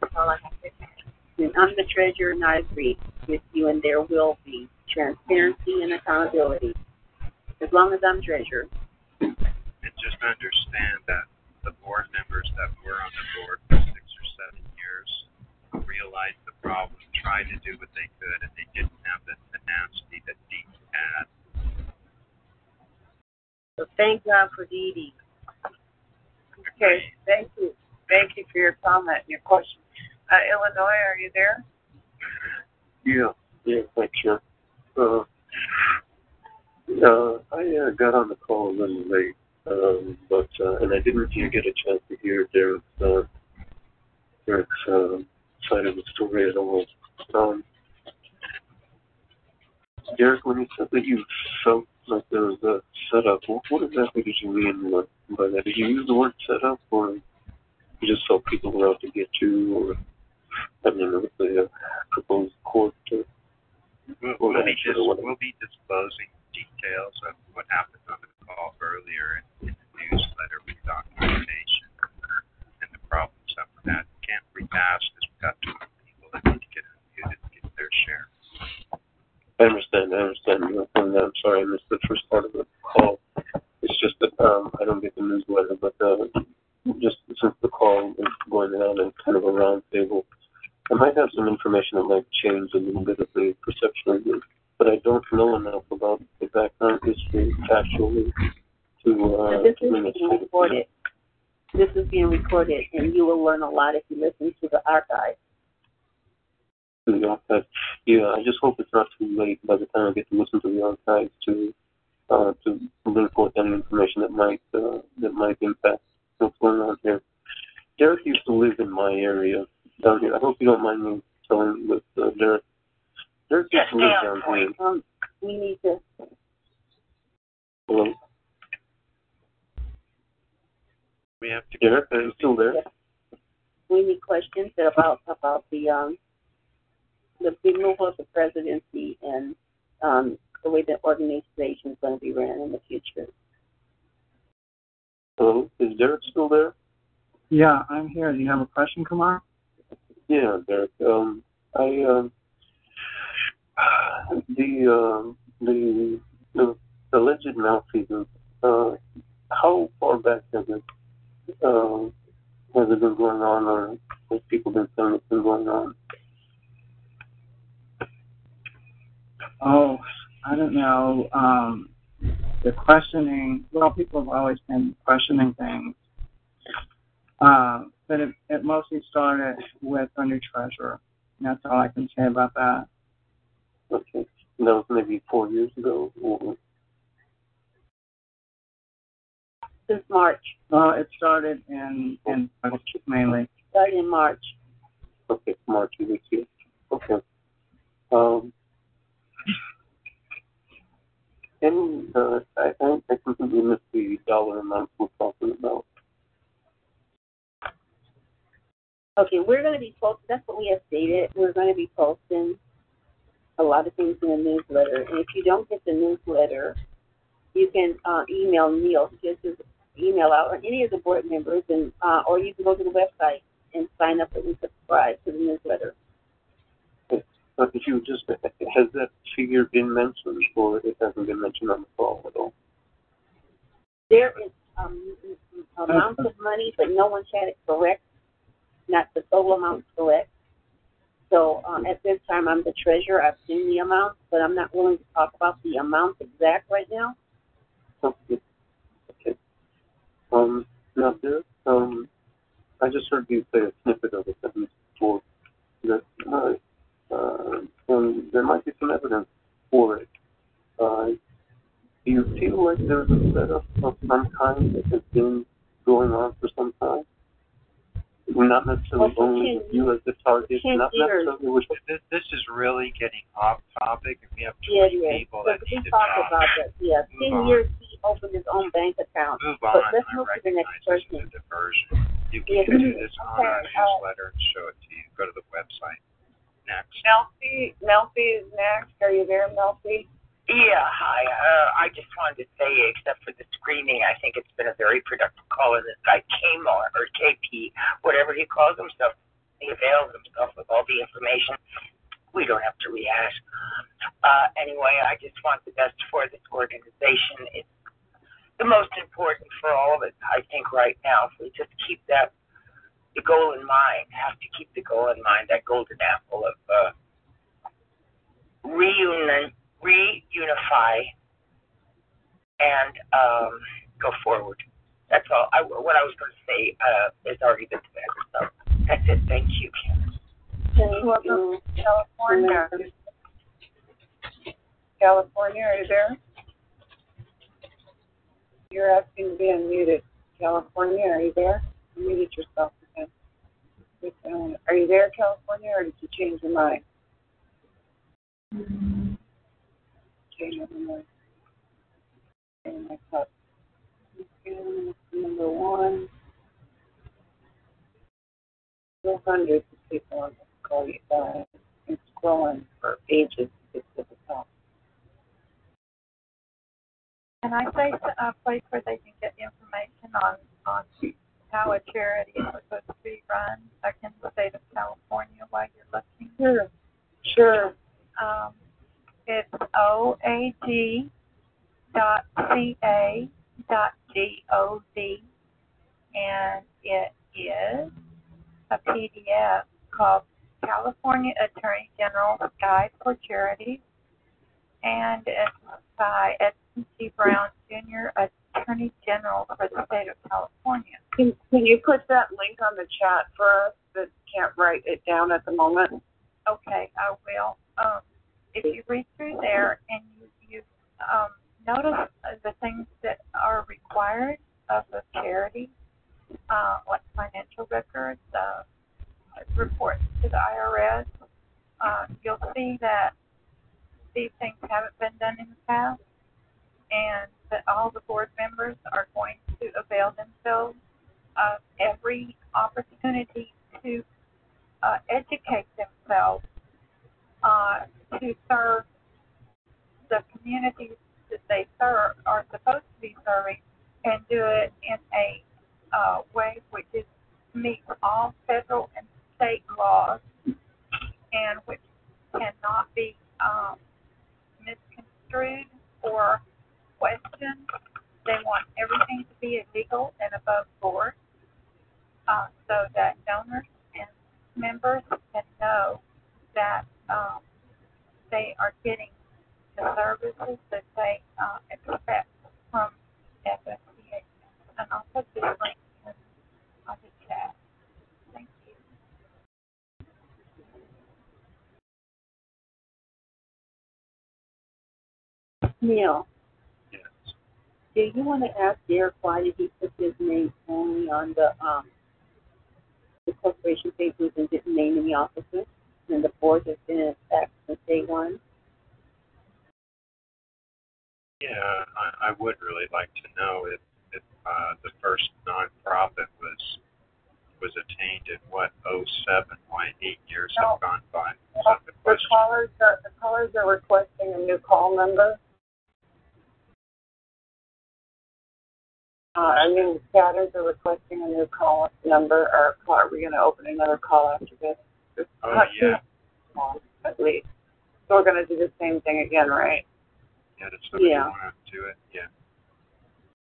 That's all I have to say. And I'm the treasurer, and I agree with you, and there will be transparency and accountability as long as I'm treasurer. And just understand that the board members that were on the board for six or seven years realized the problem, tried to do what they could, and they didn't have the tenacity that Dee had. So thank God for Dee Dee. Okay, thank you. Thank you for your comment and your question. Uh, Illinois, are you there? Yeah, yeah, thanks, sure. Uh, uh, I uh, got on the call a little late, um, but uh, and I didn't even get a chance to hear Derek's uh, Derek's uh, side of the story at all. Um, Derek, when you said that you felt like there was a setup, what, what exactly did you mean by that? Did you use the word setup, or you just felt people were out to get you, or I mean, the proposed court? Uh, We'll, we'll, be dis- we'll be disclosing details of what happened on the call earlier in, in the newsletter with documentation and the problems that were had. Can't rehash this. We've got 20 people that need to get unmuted and get their share. I understand. I understand. And I'm sorry I missed the first part of the call. It's just that um, I don't get the newsletter, but uh, just since the call is going on and kind of a round table, I might have some information that might change a little bit of the perception of it. But I don't know enough about the background history factually to uh, Now, this is being recorded. This is being recorded, and you will learn a lot if you listen to the archive. the archive. Yeah, I just hope it's not too late by the time I get to listen to the archives to uh, to bring forth any information that might uh, that might impact what's going on here. Derek used to live in my area down here. I hope you don't mind me telling with uh, Derek. Derek used to down here. Um, we need to. Hello, We have to. Derek, are you still there? We need questions about about the um the removal of the presidency and um the way the organization is going to be ran in the future. Hello, is Derek still there? Yeah, I'm here. Do you have a question, Kumar? Yeah, Derek. Um, I um, the um, the the alleged malfeasance. Uh, how far back has it um, has it been going on, or have people been saying it's been going on? Oh, I don't know. Um, the questioning. Well, people have always been questioning things. Uh, but it, it mostly started with our new treasurer. And that's all I can say about that. Okay, that was maybe four years ago. Since March, Well, it started in in March mainly. starting in March. okay, March of this year. Okay. Um, any, uh, I, I, I completely missed the dollar amount we're talking about. Okay, we're going to be posting. That's what we have stated. We're going to be posting a lot of things in the newsletter. And if you don't get the newsletter, you can uh, email Neil. Gives his email out, or any of the board members, and uh, or you can go to the website and sign up and subscribe to the newsletter. But if you just, has that figure been mentioned, or it hasn't been mentioned on the call at all? There is um, amounts of money, but no one's had it correct. Not the total amount correct. So um, at this time, I'm the treasurer. I've seen the amount, but I'm not willing to talk about the amount exact right now. Okay. Um, now there, um, I just heard you say a snippet of a sentence before that, uh, uh, and there might be some evidence for it. Uh, do you feel like there's a setup of some kind that has been going on for some time? Not necessarily Well, for only 10 you as the target, not years. necessarily with This, this is really getting off topic, and we have too Yeah, many yeah. people So that we need to talk talk. about that. Yeah, Move ten on. years he opened his own bank account. Move But on. let's I move to the next recognize this is person. a diversion. You Yeah, can do this on our okay, uh, newsletter and show it to you. Go to the website. Next. Melfi, Melfi is next. Are you there, Melfi? Yeah, hi. Uh, I just wanted to say, except for the screaming, I think it's been a very productive call. And this guy Kmart or KP, whatever he calls himself, he avails himself of all the information. We don't have to rehash. Uh, anyway, I just want the best for this organization. It's the most important for all of us, I think, right now. If we just keep that the goal in mind, have to keep the goal in mind, that golden apple of uh, reunion, reunify, and um, go forward. That's all. I, what I was going to say uh, has already been said. So that's it. Thank you. Welcome to California. California, are you there? You're asking to be unmuted. California, are you there? Unmuted yourself again. Are you there, California, or did you change your mind? Change your mind. Okay, my cup. Number one. Two hundred people on this call you guys. It's scrolling for ages to get to the top. Can I say a place where they can get information on, on how a charity is supposed to be run back in the state of California while you're looking? Hmm, sure. Sure. Um, dot ca dot gov and it is a PDF called California Attorney General's Guide for Charities and it's by Edmund G. Brown Jr., Attorney General for the state of California. Can, can you put that link on the chat for us that can't write it down at the moment? Okay, I will. Um, if you read through there and um, notice the things that are required of a charity, uh, like financial records, uh, reports to the IRS, uh, you'll see that these things haven't been done in the past and that all the board members are going to avail themselves of every opportunity to uh, educate themselves uh, to serve the communities that they serve are supposed to be serving and do it in a uh, way which is meets all federal and state laws and which cannot be um, misconstrued or questioned. They want everything to be illegal and above board uh, so that donors and members can know that um, they are getting the services that they uh, expect from FSCA. And I'll put this link in on the chat. Thank you. Neil. Yes. Do you want to ask Derek why did he put his name only on the um the corporation papers and didn't name any officers? And the board has been in effect since day one. Yeah, I, I would really like to know if, if uh, the first nonprofit was was attained in what oh seven? Why eight years have gone by? Is that the The callers are the callers are requesting a new call number. Uh, I mean, the chatters are requesting a new call number, or call, are we going to open another call after this? Just Oh yeah, At least. So we're going to do the same thing again, right? Yeah. Somebody Yeah. want to do it? Yeah.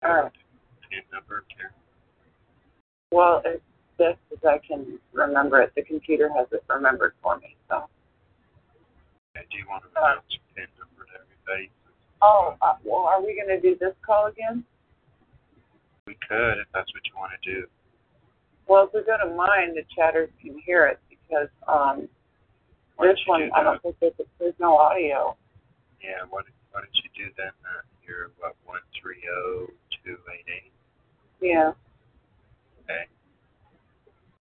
All right. Pin number, Karen. Well, as best as I can remember it, the computer has it remembered for me. So. Okay, do you want to announce a pin number to everybody? Oh, uh, well, are we going to do this call again? We could, if that's what you want to do. Well, if we go to mine, the chatters can hear it because um, Why this one, do I don't think there's, there's no audio. Yeah, don't- why don't you do then? Uh, you're what one three zero two eight eight. Yeah. Okay.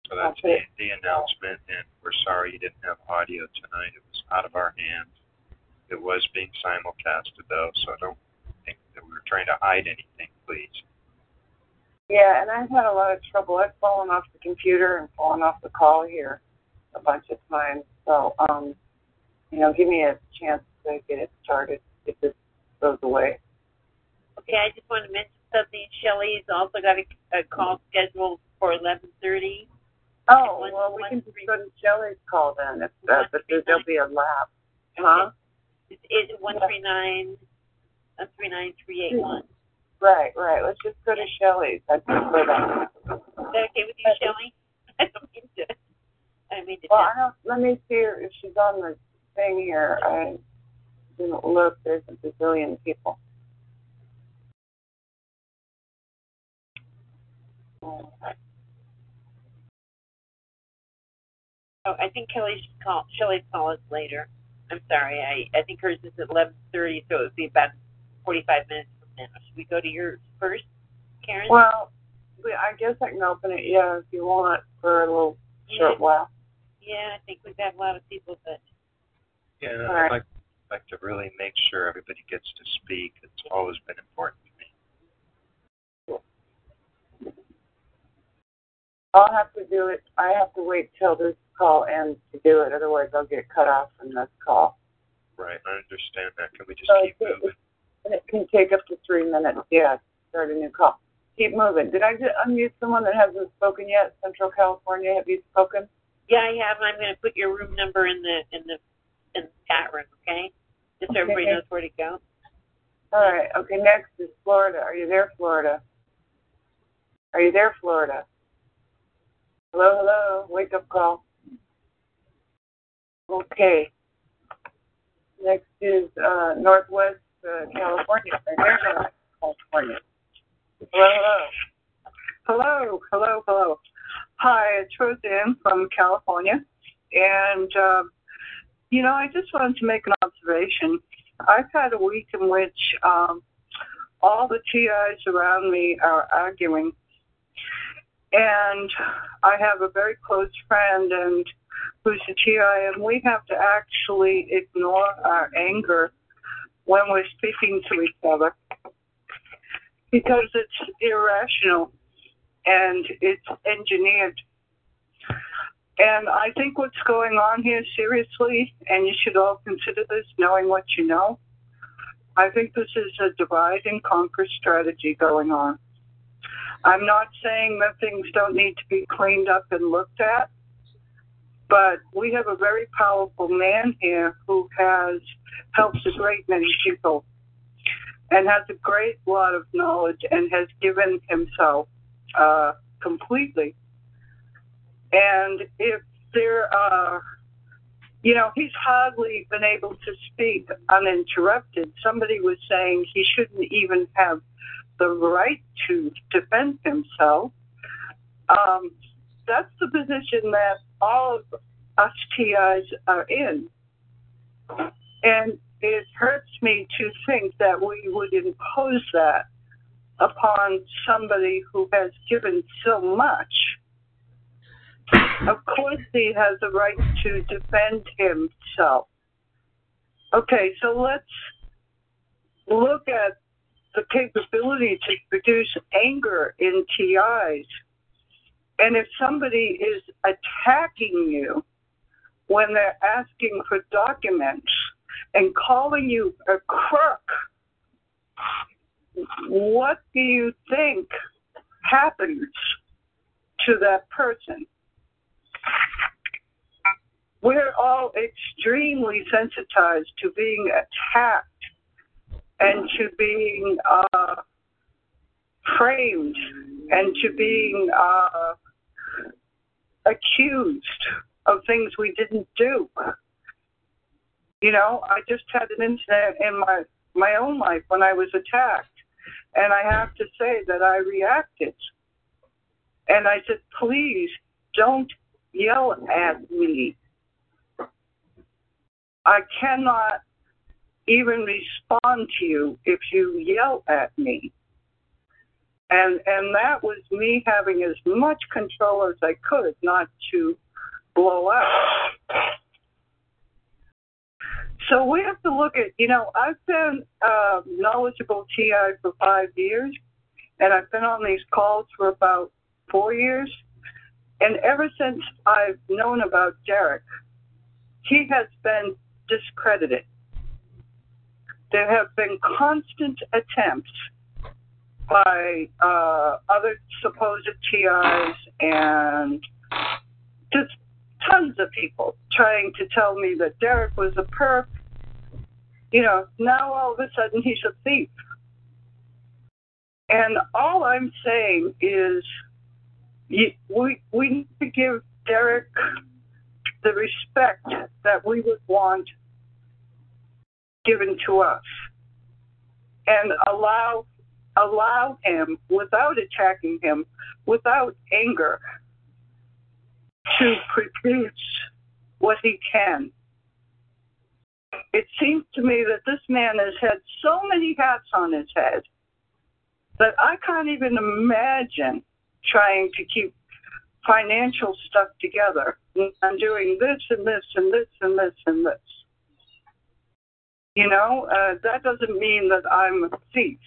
So that's the, the announcement, and we're sorry you didn't have audio tonight. It was out of our hands. It was being simulcasted, though, so I don't think that we were trying to hide anything, please. Yeah, and I've had a lot of trouble. I've fallen off the computer and fallen off the call here a bunch of times. So, um, you know, give me a chance to get it started if this goes away. Okay, I just want to mention something. Shelley's also got a, a call scheduled for 11:30. Oh, well, we can just go to Shelley's call then, if that, but there- there'll be a lap. Huh? It's, it's one three nine, uh, three nine three eight one. Right, right. Let's just go to Shelley's. I prefer that. Is that okay with you, Shelley? I don't mean to. I mean to. Well, I don't, let me see her if she's on the thing here. I didn't look. There's a bazillion people. Oh, I think Kelly should call. Shelley's call us later. I'm sorry. I I think hers is at 11:30, so it would be about 45 minutes from now. Should we go to yours first, Karen? Well, we, I guess I can open it, yeah, if you want, for a little short while. Yeah, I think we've got a lot of people that. Yeah, and All I'd right. like, like to really make sure everybody gets to speak. It's always been important to me. I'll have to do it. I have to wait till this call ends to do it, otherwise I'll get cut off from this call. Right, I understand that. Can we just So keep it, moving? and it can take up to three minutes. Yeah, start a new call. Keep moving. Did I just unmute someone that hasn't spoken yet? Central California, have you spoken? Yeah, I have. I'm going to put your room number in the in the in the chat room. Okay, just so everybody knows where to go. All right. Okay. Next is Florida. Are you there, Florida? Are you there, Florida? Hello, hello. Wake up call. Okay. Next is uh, Northwest uh, California. Are you there, California? Hello, hello. Hello, hello, hello. Hi, it's Roseanne from California. And, um, you know, I just wanted to make an observation. I've had a week in which um, all the TIs around me are arguing. And I have a very close friend and who's a TI, and we have to actually ignore our anger when we're speaking to each other because it's irrational and it's engineered. And I think what's going on here, seriously, and you should all consider this knowing what you know, I think this is a divide and conquer strategy going on. I'm not saying that things don't need to be cleaned up and looked at, but we have a very powerful man here who has helped a great many people and has a great lot of knowledge and has given himself uh, completely. And if there are, you know, he's hardly been able to speak uninterrupted. Somebody was saying he shouldn't even have the right to defend himself. Um, that's the position that all of us TIs are in. And it hurts me to think that we would impose that upon somebody who has given so much. Of course, he has a right to defend himself. Okay, so let's look at the capability to produce anger in TIs. And if somebody is attacking you when they're asking for documents and calling you a crook, what do you think happens to that person? We're all extremely sensitized to being attacked and to being uh, framed and to being uh, accused of things we didn't do. You know, I just had an incident in my my own life when I was attacked, and I have to say that I reacted. And I said, please don't yell at me. I cannot even respond to you if you yell at me. And and that was me having as much control as I could not to blow up. So we have to look at, you know, I've been uh, knowledgeable TI for five years, and I've been on these calls for about four years. And ever since I've known about Derek, he has been discredited. There have been constant attempts by uh, other supposed TIs and just tons of people trying to tell me that Derek was a perp. You know, now all of a sudden he's a thief. And all I'm saying is we, we need to give Derek the respect that we would want given to us and allow allow him without attacking him without anger to produce what he can. It seems to me that this man has had so many hats on his head that I can't even imagine trying to keep financial stuff together. I'm doing this and this and this and this and this. You know, uh, that doesn't mean that I'm a thief.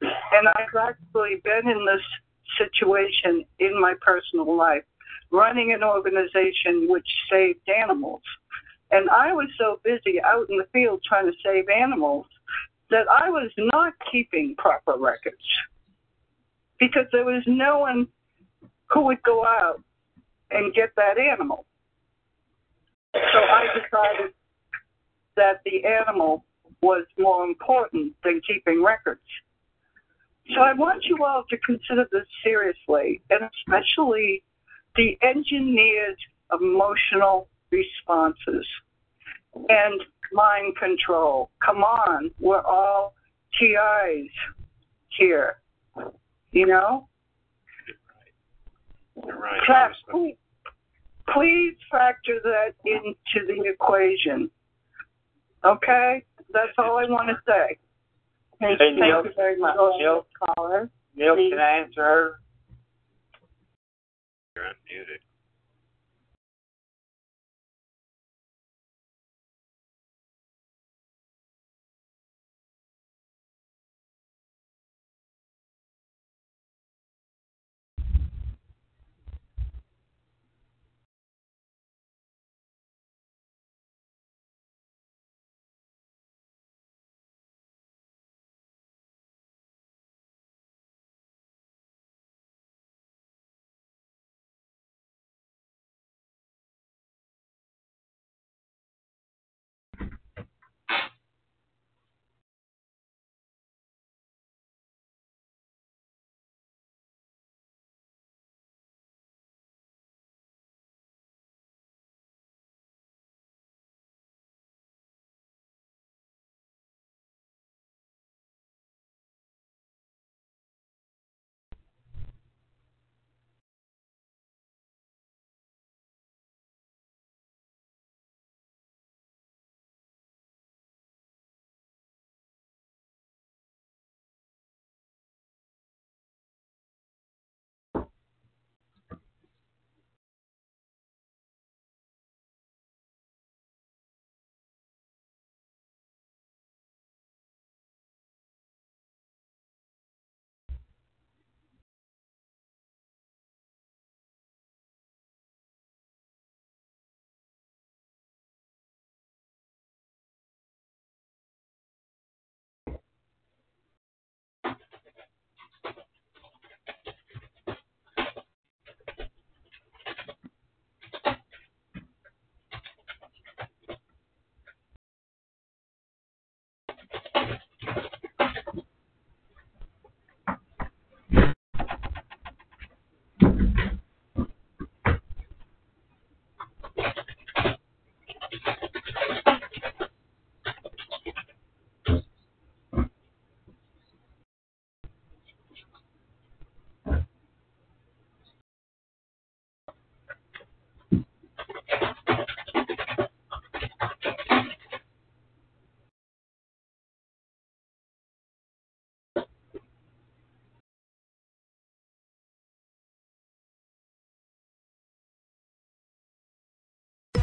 And I've actually been in this situation in my personal life, running an organization which saved animals. And I was so busy out in the field trying to save animals that I was not keeping proper records because there was no one who would go out and get that animal. So I decided that the animal was more important than keeping records. So I want you all to consider this seriously, and especially the engineered emotional responses and mind control. Come on, we're all TIs here, you know? You're right. Class, please, please factor that into the equation. Okay? That's all I want to say. Thank, Hey, you. Neil. Thank you very much. Neil. Caller. Neil, Please. can I answer her? You're unmuted.